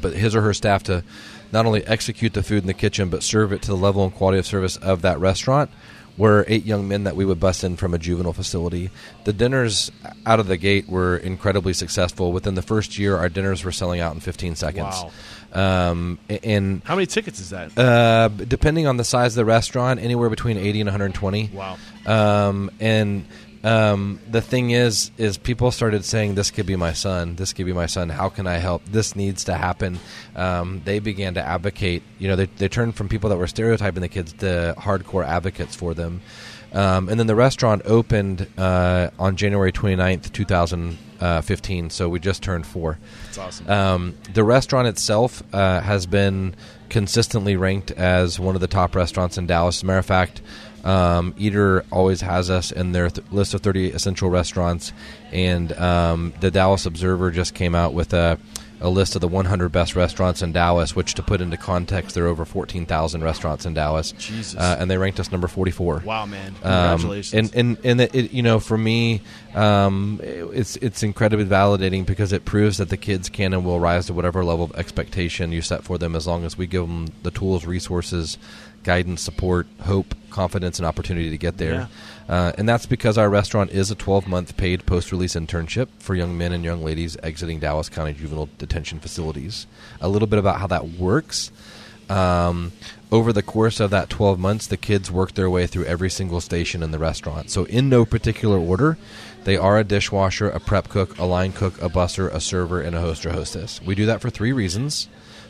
but his or her staff to not only execute the food in the kitchen but serve it to the level and quality of service of that restaurant. Were eight young men that we would bus in from a juvenile facility. The dinners out of the gate were incredibly successful. Within the first year, our dinners were selling out in 15 seconds. Um, and How many tickets is that? uh, depending on the size of the restaurant, anywhere between 80 and 120. Wow. Um, and um, the thing is, is people started saying, "This could be my son. This could be my son. How can I help? This needs to happen." Um, they began to advocate. You know, they, they turned from people that were stereotyping the kids to hardcore advocates for them. Um, and then the restaurant opened uh, on January 29th, 2015. So we just turned four. That's awesome. Um, the restaurant itself uh, has been consistently ranked as one of the top restaurants in Dallas. As a matter of fact, um, Eater always has us in their th- list of 30 essential restaurants, and um, the Dallas Observer just came out with a, a list of the 100 best restaurants in Dallas. Which, to put into context, there are over 14,000 restaurants in Dallas, Jesus. uh, and they ranked us number 44. wow, man! Um, Congratulations. and and and it, it, you know, for me, um, it's it's incredibly validating because it proves that the kids can and will rise to whatever level of expectation you set for them, as long as we give them the tools, resources, guidance, support, hope, confidence, and opportunity to get there. Uh, and that's because our restaurant is a 12 month paid post release internship for young men and young ladies exiting Dallas County juvenile detention facilities. A little bit about how that works. Um, over the course of that 12 months, the kids work their way through every single station in the restaurant. So, in no particular order, they are a dishwasher, a prep cook, a line cook, a busser, a server, and a host or hostess. We do that for three reasons.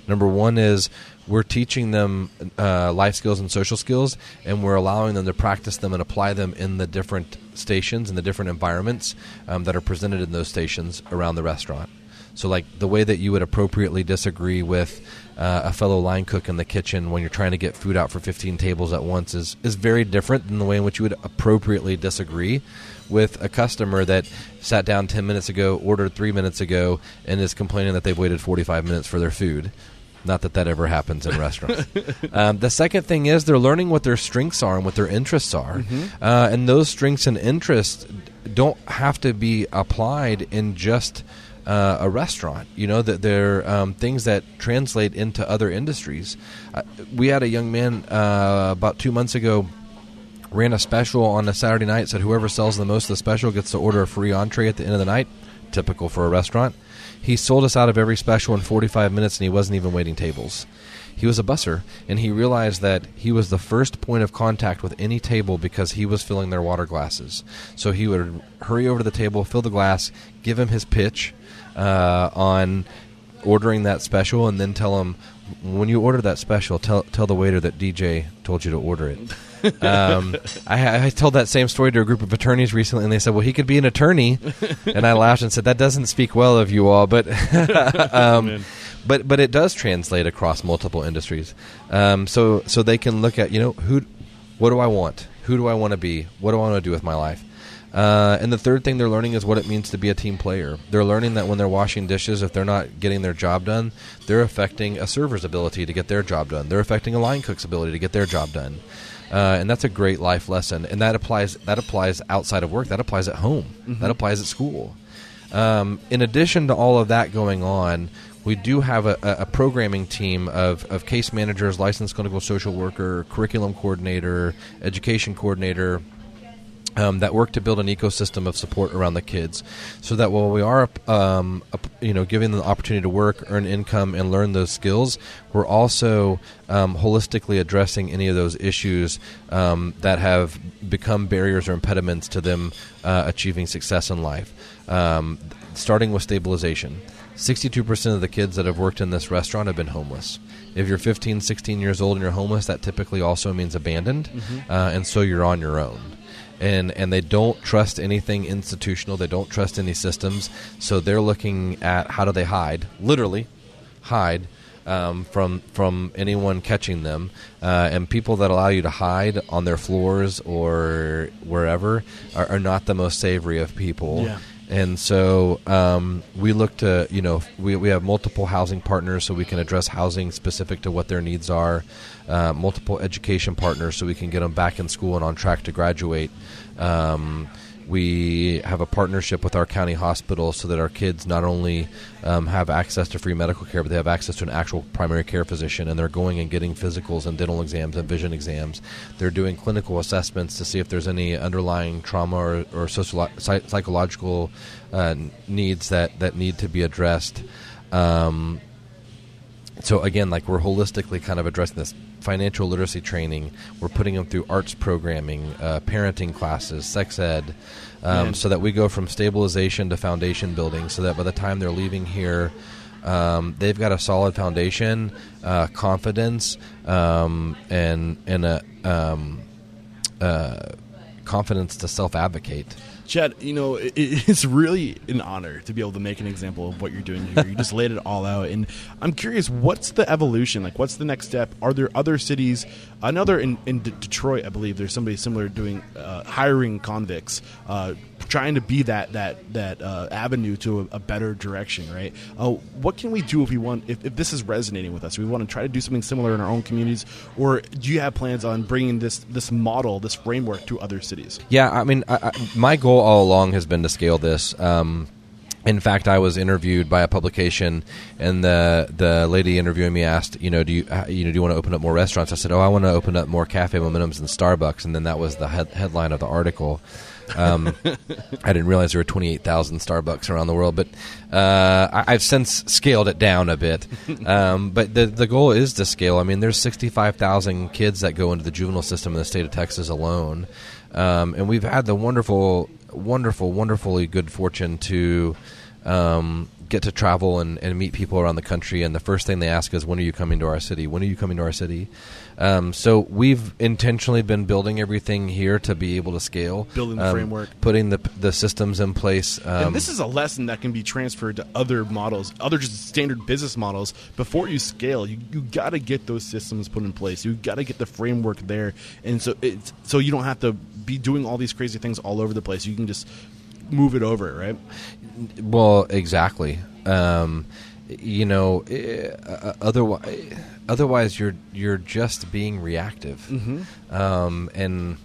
Number one is we're teaching them uh, life skills and social skills, and we're allowing them to practice them and apply them in the different stations and the different environments um, that are presented in those stations around the restaurant. So, like the way that you would appropriately disagree with uh, a fellow line cook in the kitchen when you're trying to get food out for 15 tables at once is, is very different than the way in which you would appropriately disagree with a customer that sat down 10 minutes ago, ordered three minutes ago, and is complaining that they've waited 45 minutes for their food. Not that that ever happens in restaurants. um, the second thing is they're learning what their strengths are and what their interests are. Uh, and those strengths and interests don't have to be applied in just uh, a restaurant. You know that they're um, things that translate into other industries. Uh, we had a young man uh, about two months ago ran a special on a Saturday night. Said whoever sells the most of the special gets to order a free entree at the end of the night. Typical for a restaurant. He sold us out of every special in 45 minutes, and he wasn't even waiting tables. He was a busser, and he realized that he was the first point of contact with any table because he was filling their water glasses. So he would hurry over to the table, fill the glass, give him his pitch uh, on ordering that special, and then tell him when you order that special, tell tell the waiter that DJ told you to order it. Um, I, I told that same story to a group of attorneys recently, and they said, "Well, he could be an attorney," and I laughed and said, "That doesn't speak well of you all." But um, but but it does translate across multiple industries. Um, so so they can look at you know who, what do I want? Who do I want to be? What do I want to do with my life? Uh, and the third thing they're learning is what it means to be a team player. They're learning that when they're washing dishes, if they're not getting their job done, they're affecting a server's ability to get their job done. They're affecting a line cook's ability to get their job done. Uh, and that's a great life lesson. And that applies that applies outside of work. That applies at home. That applies at school. Um, in addition to all of that going on, we do have a, a programming team of, of case managers, licensed clinical social worker, curriculum coordinator, education coordinator, um, that work to build an ecosystem of support around the kids, so that while we are, um, you know, giving them the opportunity to work, earn income, and learn those skills, we're also um, holistically addressing any of those issues um, that have become barriers or impediments to them uh, achieving success in life. Um, starting with stabilization. 62% of the kids that have worked in this restaurant have been homeless. If you're 15, 16 years old and you're homeless, that typically also means abandoned, uh, and so you're on your own and and they don't trust anything institutional. They don't trust any systems. So they're looking at how do they hide, literally, hide um, from from anyone catching them. Uh, and people that allow you to hide on their floors or wherever are, are not the most savory of people. Yeah. And so um, we look to, you know, we, we have multiple housing partners so we can address housing specific to what their needs are, uh, multiple education partners so we can get them back in school and on track to graduate. Um, we have a partnership with our county hospital so that our kids not only um, have access to free medical care, but they have access to an actual primary care physician, and they're going and getting physicals and dental exams and vision exams. They're doing clinical assessments to see if there's any underlying trauma or, or sociolo- psychological uh, needs that, that need to be addressed. Um, so again, like we're holistically kind of addressing this financial literacy training. We're putting them through arts programming, uh, parenting classes, sex ed, um, so that we go from stabilization to foundation building. So that by the time they're leaving here, um, they've got a solid foundation, uh, confidence, um, and and a um, uh, confidence to self advocate. Chad, you know, it, it's really an honor to be able to make an example of what you're doing here. You just laid it all out, and I'm curious, what's the evolution? Like, what's the next step? Are there other cities? Another in, in D- Detroit, I believe, there's somebody similar doing uh, hiring convicts, uh, trying to be that that that uh, avenue to a, a, better direction, right? Uh, what can we do if we want? If, if this is resonating with us, we want to try to do something similar in our own communities, or do you have plans on bringing this this model, this framework to other cities? Yeah, I mean, I, I, my goal all along has been to scale this. Um, in fact, I was interviewed by a publication, and the the lady interviewing me asked, you know, do you uh, you know do you want to open up more restaurants? I said, oh, I want to open up more cafe momentums and Starbucks, and then that was the head- headline of the article. Um, I didn't realize there were 28,000 Starbucks around the world, but uh, I, have since scaled it down a bit. Um, but the the goal is to scale. I mean, there's 65,000 kids that go into the juvenile system in the state of Texas alone, um, and we've had the wonderful, wonderful, wonderfully good fortune to um, get to travel and, and meet people around the country. And the first thing they ask is, "When are you coming to our city? When are you coming to our city?" Um, so we've intentionally been building everything here to be able to scale, building the um, framework, putting the the systems in place. and um, this is a lesson that can be transferred to other models, other just standard business models. Before you scale, you, you got to get those systems put in place. You got to get the framework there, and so it's so you don't have to be doing all these crazy things all over the place. You can just move it over, right? Well, exactly. Um, you know, eh, otherwise, otherwise you're you're just being reactive. Mm-hmm. Um, and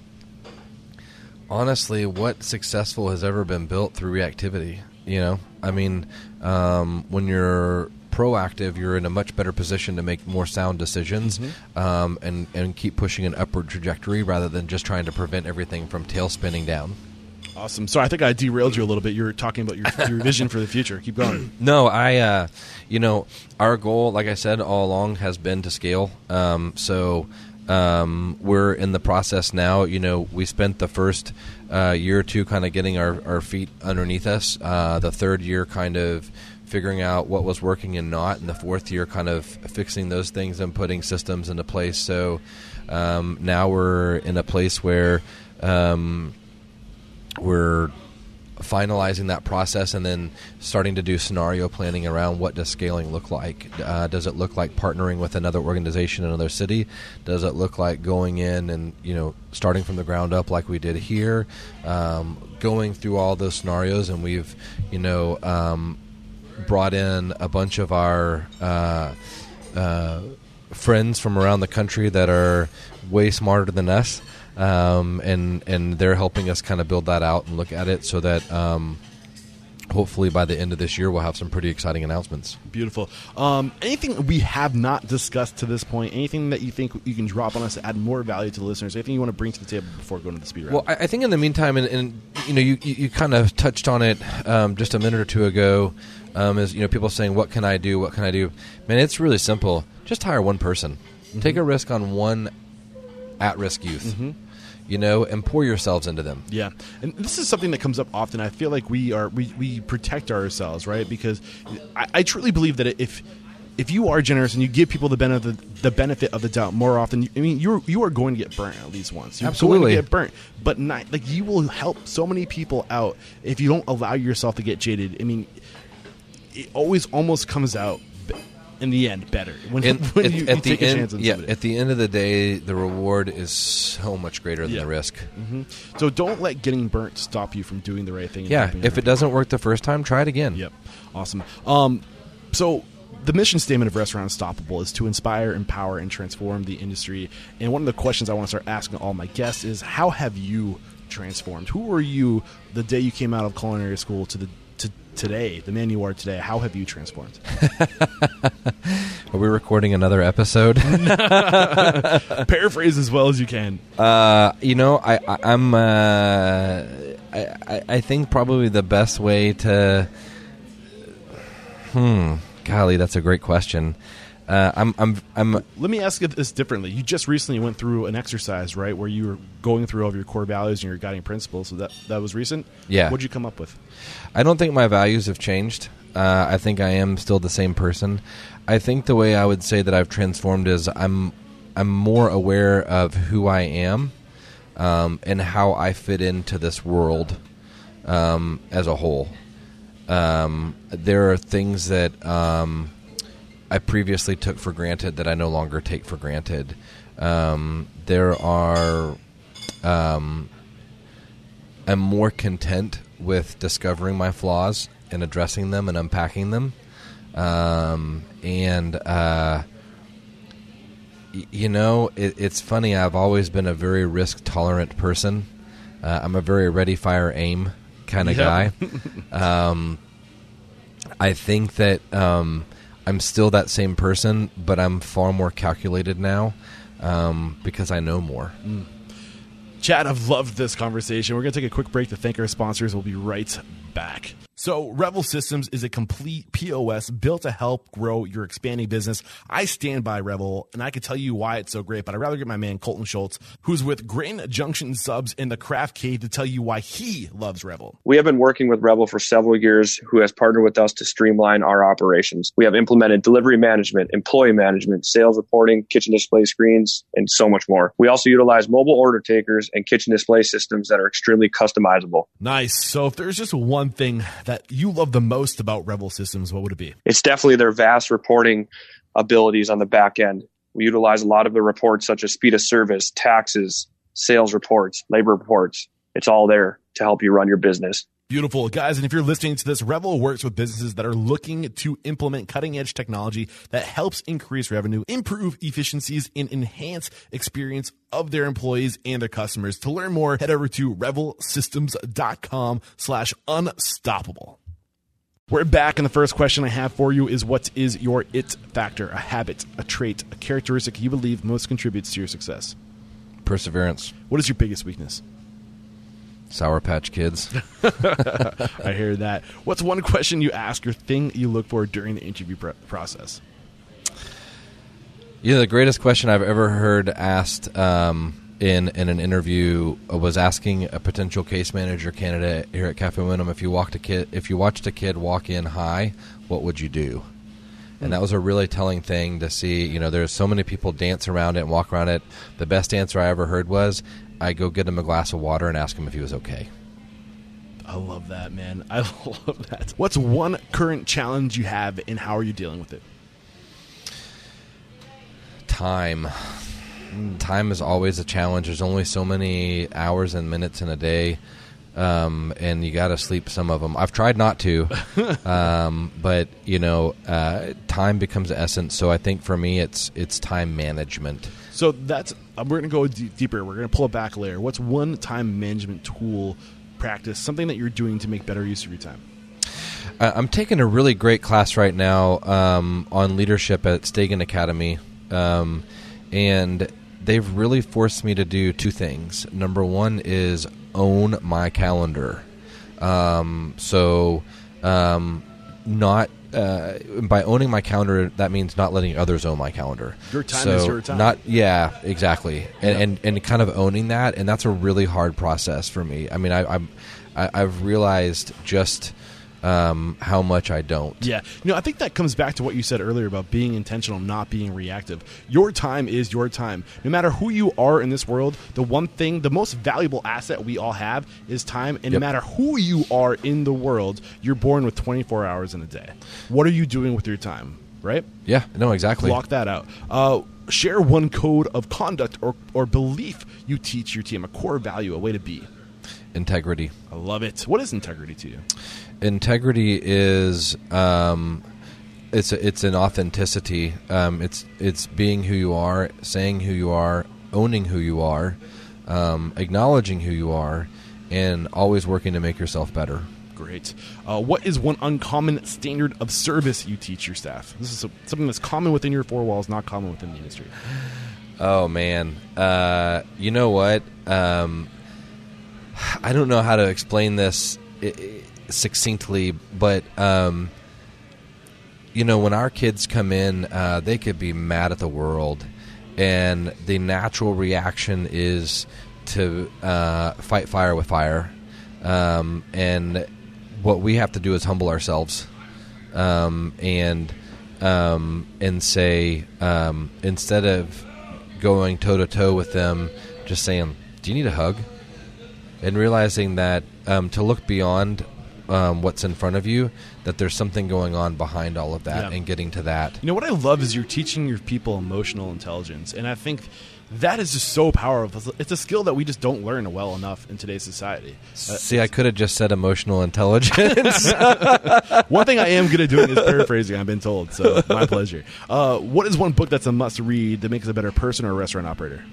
honestly, what successful has ever been built through reactivity? You know, I mean, um, when you're proactive, you're in a much better position to make more sound decisions mm-hmm. um, and and keep pushing an upward trajectory rather than just trying to prevent everything from tail spinning down. Awesome. So I think I derailed you a little bit. You were talking about your, your vision for the future. Keep going. No, I, uh, you know, our goal, like I said all along, has been to scale. Um, so um, we're in the process now. You know, we spent the first uh, year or two kind of getting our, our feet underneath us. Uh, the third year, kind of figuring out what was working and not, and the fourth year, kind of fixing those things and putting systems into place. So um, now we're in a place where um, we're finalizing that process and then starting to do scenario planning around what does scaling look like. Uh, does it look like partnering with another organization in another city? Does it look like going in and you know starting from the ground up like we did here? Um, going through all those scenarios and we've you know um, brought in a bunch of our uh, uh, friends from around the country that are way smarter than us um, and and they're helping us kind of build that out and look at it so that um, hopefully by the end of this year we'll have some pretty exciting announcements. Beautiful. Um, anything we have not discussed to this point? Anything that you think you can drop on us to add more value to the listeners? Anything you want to bring to the table before going to the speed round? Well, I, I think in the meantime, and, and you know, you, you, you, kind of touched on it um, just a minute or two ago. Um, is you know people saying, "What can I do? What can I do?" Man, it's really simple. Just hire one person. Mm-hmm. Take a risk on one at-risk youth. Mm-hmm you know, and pour yourselves into them. Yeah, and this is something that comes up often. I feel like we are we, we protect ourselves, right? Because I, I truly believe that if if you are generous and you give people the benefit the benefit of the doubt more often, I mean, you're you are going to get burnt at least once. You're Absolutely, going to get burnt, but not like you will help so many people out if you don't allow yourself to get jaded. I mean, it always almost comes out in the end better when, when at, you, at you the end, yeah, somebody. At the end of the day, the reward is so much greater than yeah. the risk. Mm-hmm. So don't let getting burnt stop you from doing the right thing. yeah, if it doesn't work the first time, try it again. Yep, awesome. Um, so the mission statement of Restaurant Unstoppable is to inspire, empower, and transform the industry. And one of the questions I want to start asking all my guests is, how have you transformed? Who were you the day you came out of culinary school to the today, the man you are today, how have you transformed? are we recording another episode? Paraphrase as well as you can. Uh, you know, I, I am uh, I, I think probably the best way to. Hmm. Golly, that's a great question. Uh, I'm, I'm, I'm. Let me ask you this differently. You just recently went through an exercise, right, where you were going through all of your core values and your guiding principles. So that that was recent. Yeah. What'd you come up with? I don't think my values have changed. Uh, I think I am still the same person. I think the way I would say that I've transformed is I'm, I'm more aware of who I am, um, and how I fit into this world um, as a whole. Um, there are things that um, I previously took for granted that I no longer take for granted. Um, there are. Um, I'm more content with discovering my flaws and addressing them and unpacking them. Um, and uh, y- you know, it, it's funny. I've always been a very risk tolerant person. Uh, I'm a very ready, fire, aim kind of Yep. guy. um, I think that um, I'm still that same person, but I'm far more calculated now um, because I know more. Chad, I've loved this conversation. We're going to take a quick break to thank our sponsors. We'll be right back. So, Revel Systems is a complete POS built to help grow your expanding business. I stand by Revel, and I can tell you why it's so great, but I'd rather get my man Colton Schultz, who's with Grain Junction Subs in the Craft Cave, to tell you why he loves Revel. We have been working with Revel for several years, who has partnered with us to streamline our operations. We have implemented delivery management, employee management, sales reporting, kitchen display screens, and so much more. We also utilize mobile order takers and kitchen display systems that are extremely customizable. Nice. So, if there's just one thing that you love the most about Revel Systems, what would it be? It's definitely their vast reporting abilities on the back end. We utilize a lot of the reports such as speed of service, taxes, sales reports, labor reports. It's all there to help you run your business. Beautiful. Guys, and if you're listening to this, Revel works with businesses that are looking to implement cutting edge technology that helps increase revenue, improve efficiencies, and enhance experience of their employees and their customers. To learn more, head over to revelsystems.com slash unstoppable. We're back, and the first question I have for you is what is your it factor, a habit, a trait, a characteristic you believe most contributes to your success? Perseverance, What is your biggest weakness? Sour Patch Kids. I hear that. What's one question you ask or thing you look for during the interview pr- process? Yeah, the greatest question I've ever heard asked um, in in an interview was asking a potential case manager candidate here at Cafe Winham if you walked a kid if you watched a kid walk in high, what would you do? And that was a really telling thing to see. You know, there's so many people dance around it and walk around it. The best answer I ever heard was, "I go get him a glass of water and ask him if he was okay." I love that, man. I love that. What's one current challenge you have, and how are you dealing with it? time time is always a challenge there's only so many hours and minutes in a day um, and you got to sleep some of them i've tried not to um, but you know uh, time becomes essence so i think for me it's it's time management So that's uh, we're gonna go d- deeper. We're gonna pull it back a layer. What's one time management tool, practice, something that you're doing to make better use of your time? I- I'm taking a really great class right now um, on leadership at Stagen Academy, um, and they've really forced me to do two things. Number one is own my calendar. Um, so, um, not uh, by owning my calendar, that means not letting others own my calendar. Your time So is your time. Not yeah, exactly, and, Yeah. and and kind of owning that, and that's a really hard process for me. I mean, I, I'm I, I've realized just um, how much I don't. Yeah, you know, I think that comes back to what you said earlier about being intentional, not being reactive. Your time is your time. No matter who you are in this world, the one thing, the most valuable asset we all have is time. And no matter who you are in the world, you're born with 24 hours in a day. What are you doing with your time? Right? Yeah, no, exactly. Block that out. Uh, share one code of conduct or, or belief you teach your team, a core value, a way to be. Integrity. I love it. What is integrity to you? Integrity is um, it's a, it's an authenticity. Um, it's it's being who you are, saying who you are, owning who you are, um, acknowledging who you are, and always working to make yourself better. Great. Uh, what is one uncommon standard of service you teach your staff? This is something that's common within your four walls, not common within the industry. Oh man, uh, you know what? Um, I don't know how to explain this i- i- succinctly, but um, you know, when our kids come in, uh, they could be mad at the world, and the natural reaction is to uh, fight fire with fire, um, and what we have to do is humble ourselves um, and um, and say um, instead of going toe to toe with them, just saying, do you need a hug? And realizing that um, to look beyond um, what's in front of you, that there's something going on behind all of that, Yeah. and getting to that. You know what I love is you're teaching your people emotional intelligence, and I think that is just so powerful. It's a skill that we just don't learn well enough in today's society. Uh, See, I could have just said emotional intelligence. one thing I am good at doing is paraphrasing. I've been told, so my pleasure. Uh, what is one book that's a must read that makes a better person or a restaurant operator?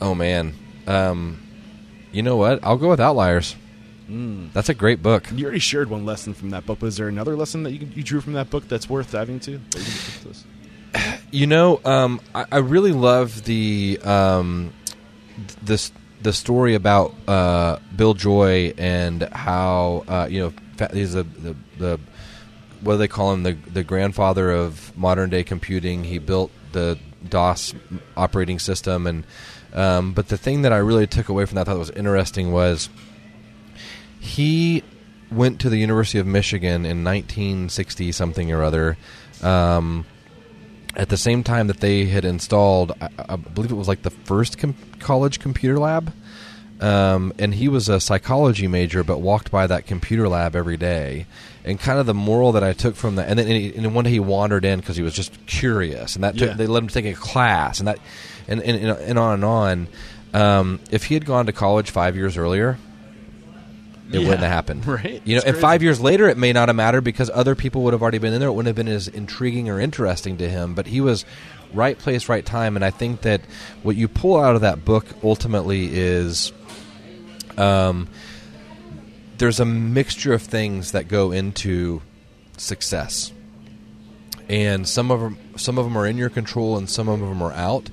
oh man, um, you know what? I'll go with Outliers. That's a great book. You already shared one lesson from that book, but is there another lesson that you, you drew from that book that's worth diving into? That you can give to? You know, um, I, I really love the um, this the story about uh, Bill Joy and how uh, you know he's a, the the what do they call him the the grandfather of modern day computing. He built the DOS operating system, and um, but the thing that I really took away from that I thought was interesting was he went to the University of Michigan in 1960 something or other. Um, at the same time that they had installed, I, I believe it was like the first com- college computer lab. Um, and he was a psychology major, but walked by that computer lab every day. And kind of the moral that I took from that, and then, and, he, and one day he wandered in because he was just curious, and that took, Yeah. they let him take a class, and that, and and, and, on and on. Um, if he had gone to college five years earlier, it Yeah, wouldn't have happened. right? You know, It's and crazy. five years later, it may not have mattered because other people would have already been in there. It wouldn't have been as intriguing or interesting to him. But he was right place, right time. And I think that what you pull out of that book ultimately is um, there's a mixture of things that go into success. And some of them, some of them are in your control, and some of them are out.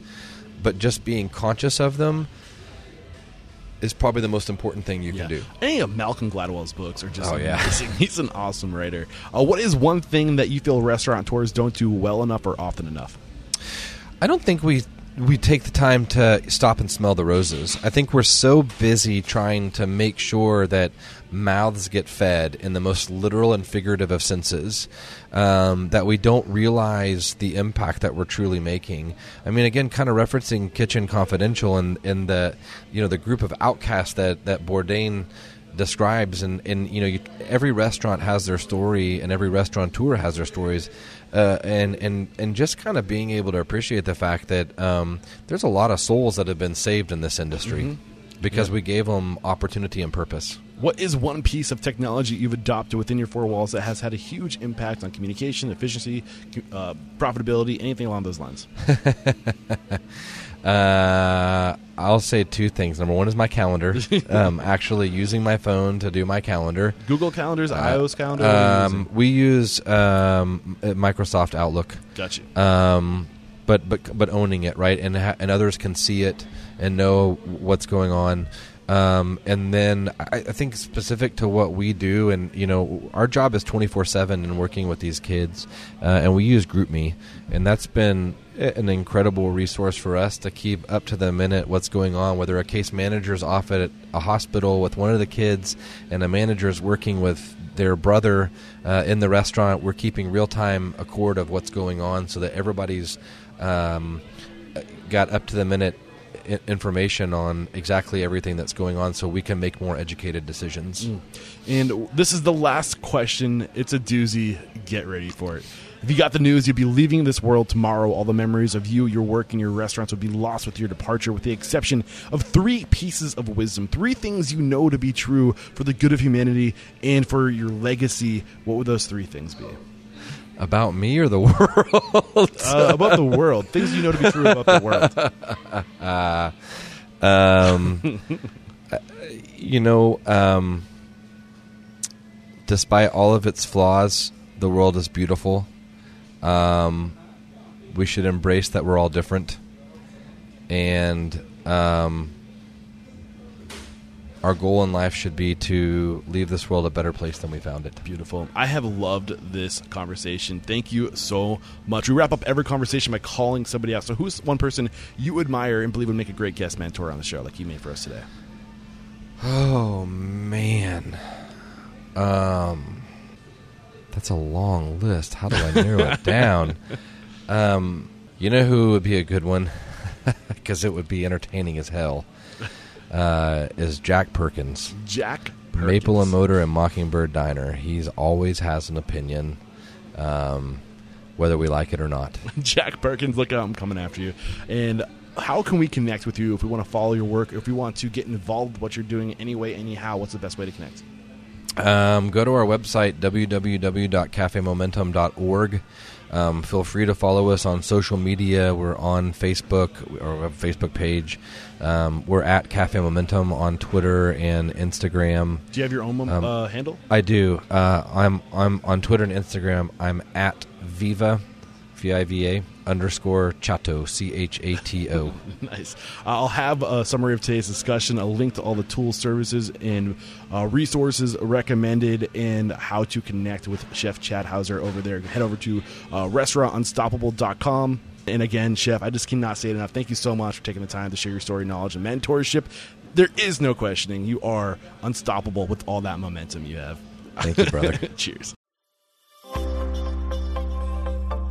But just being conscious of them is probably the most important thing you can do. Any of Malcolm Gladwell's books are just Oh, yeah. amazing. He's an awesome writer. Uh, what is one thing that you feel restaurateurs don't do well enough or often enough? I don't think we we take the time to stop and smell the roses. I think we're so busy trying to make sure that mouths get fed in the most literal and figurative of senses um, that we don't realize the impact that we're truly making. I mean, again, kind of referencing Kitchen Confidential and, and the you know the group of outcasts that that Bourdain describes. And, and you know you, every restaurant has their story and every restaurateur has their stories uh, and and and just kind of being able to appreciate the fact that um, there's a lot of souls that have been saved in this industry because we gave them opportunity and purpose What is one piece of technology you've adopted within your four walls that has had a huge impact on communication, efficiency, uh, profitability, anything along those lines? Uh, I'll say two things. Number one is my calendar. um, actually using my phone to do my calendar. Google calendars, iOS calendar. what are you Um, we use um, uh, Microsoft Outlook. Gotcha. um, but but but owning it right, and ha- and others can see it and know what's going on. Um, and then I, I think specific to what we do, and you know, our job is twenty four seven and working with these kids, uh, and we use GroupMe, and that's been an incredible resource for us to keep up to the minute what's going on. Whether a case manager is off at a hospital with one of the kids, and a manager is working with their brother uh, in the restaurant, we're keeping real time accord of what's going on, so that everybody's um, got up to the minute information on exactly everything that's going on, so we can make more educated decisions. Mm. And this is the last question. It's a doozy. Get ready for it. If you got the news, you'd be leaving this world tomorrow. All the memories of you, your work, and your restaurants would be lost with your departure, with the exception of three pieces of wisdom. Three things you know to be true for the good of humanity and for your legacy. What would those three things be? About me or the world? Uh, about the world. Things you know to be true about the world. um, uh, you know, um, despite all of its flaws, the world is beautiful. Um, we should embrace that we're all different, and um, our goal in life should be to leave this world a better place than we found it. Beautiful. I have loved this conversation. Thank you so much. We wrap up every conversation by calling somebody out. So, who's one person you admire and believe would make a great guest mentor on the show, like you made for us today? Oh man, um, that's a long list. How do I narrow it down? Um, you know who would be a good one? because it would be entertaining as hell, uh, is Jack Perkins. Jack Maple Perkins. and Motor and Mockingbird Diner. He's always has an opinion, um, whether we like it or not. Jack Perkins, look out, I'm coming after you. And how can we connect with you if we want to follow your work, if we want to get involved with what you're doing anyway, anyhow? What's the best way to connect? Um, go to our website, www.cafemomentum.org. Um, feel free to follow us on social media. We're on Facebook, or a Facebook page. Um, we're at Cafe Momentum on Twitter and Instagram. Do you have your own Um, uh, handle? I do. Uh, I'm I'm on Twitter and Instagram. I'm at Viva, V I V A underscore Chato, C H A T O. nice. I'll have a summary of today's discussion, a link to all the tools, services, and uh, resources recommended, and how to connect with Chef Chad Houser over there. Head over to uh, restaurantunstoppable.com. And again, Chef, I just cannot say it enough. Thank you so much for taking the time to share your story, knowledge, and mentorship. There is no questioning. You are unstoppable with all that momentum you have. Thank you, brother. Cheers.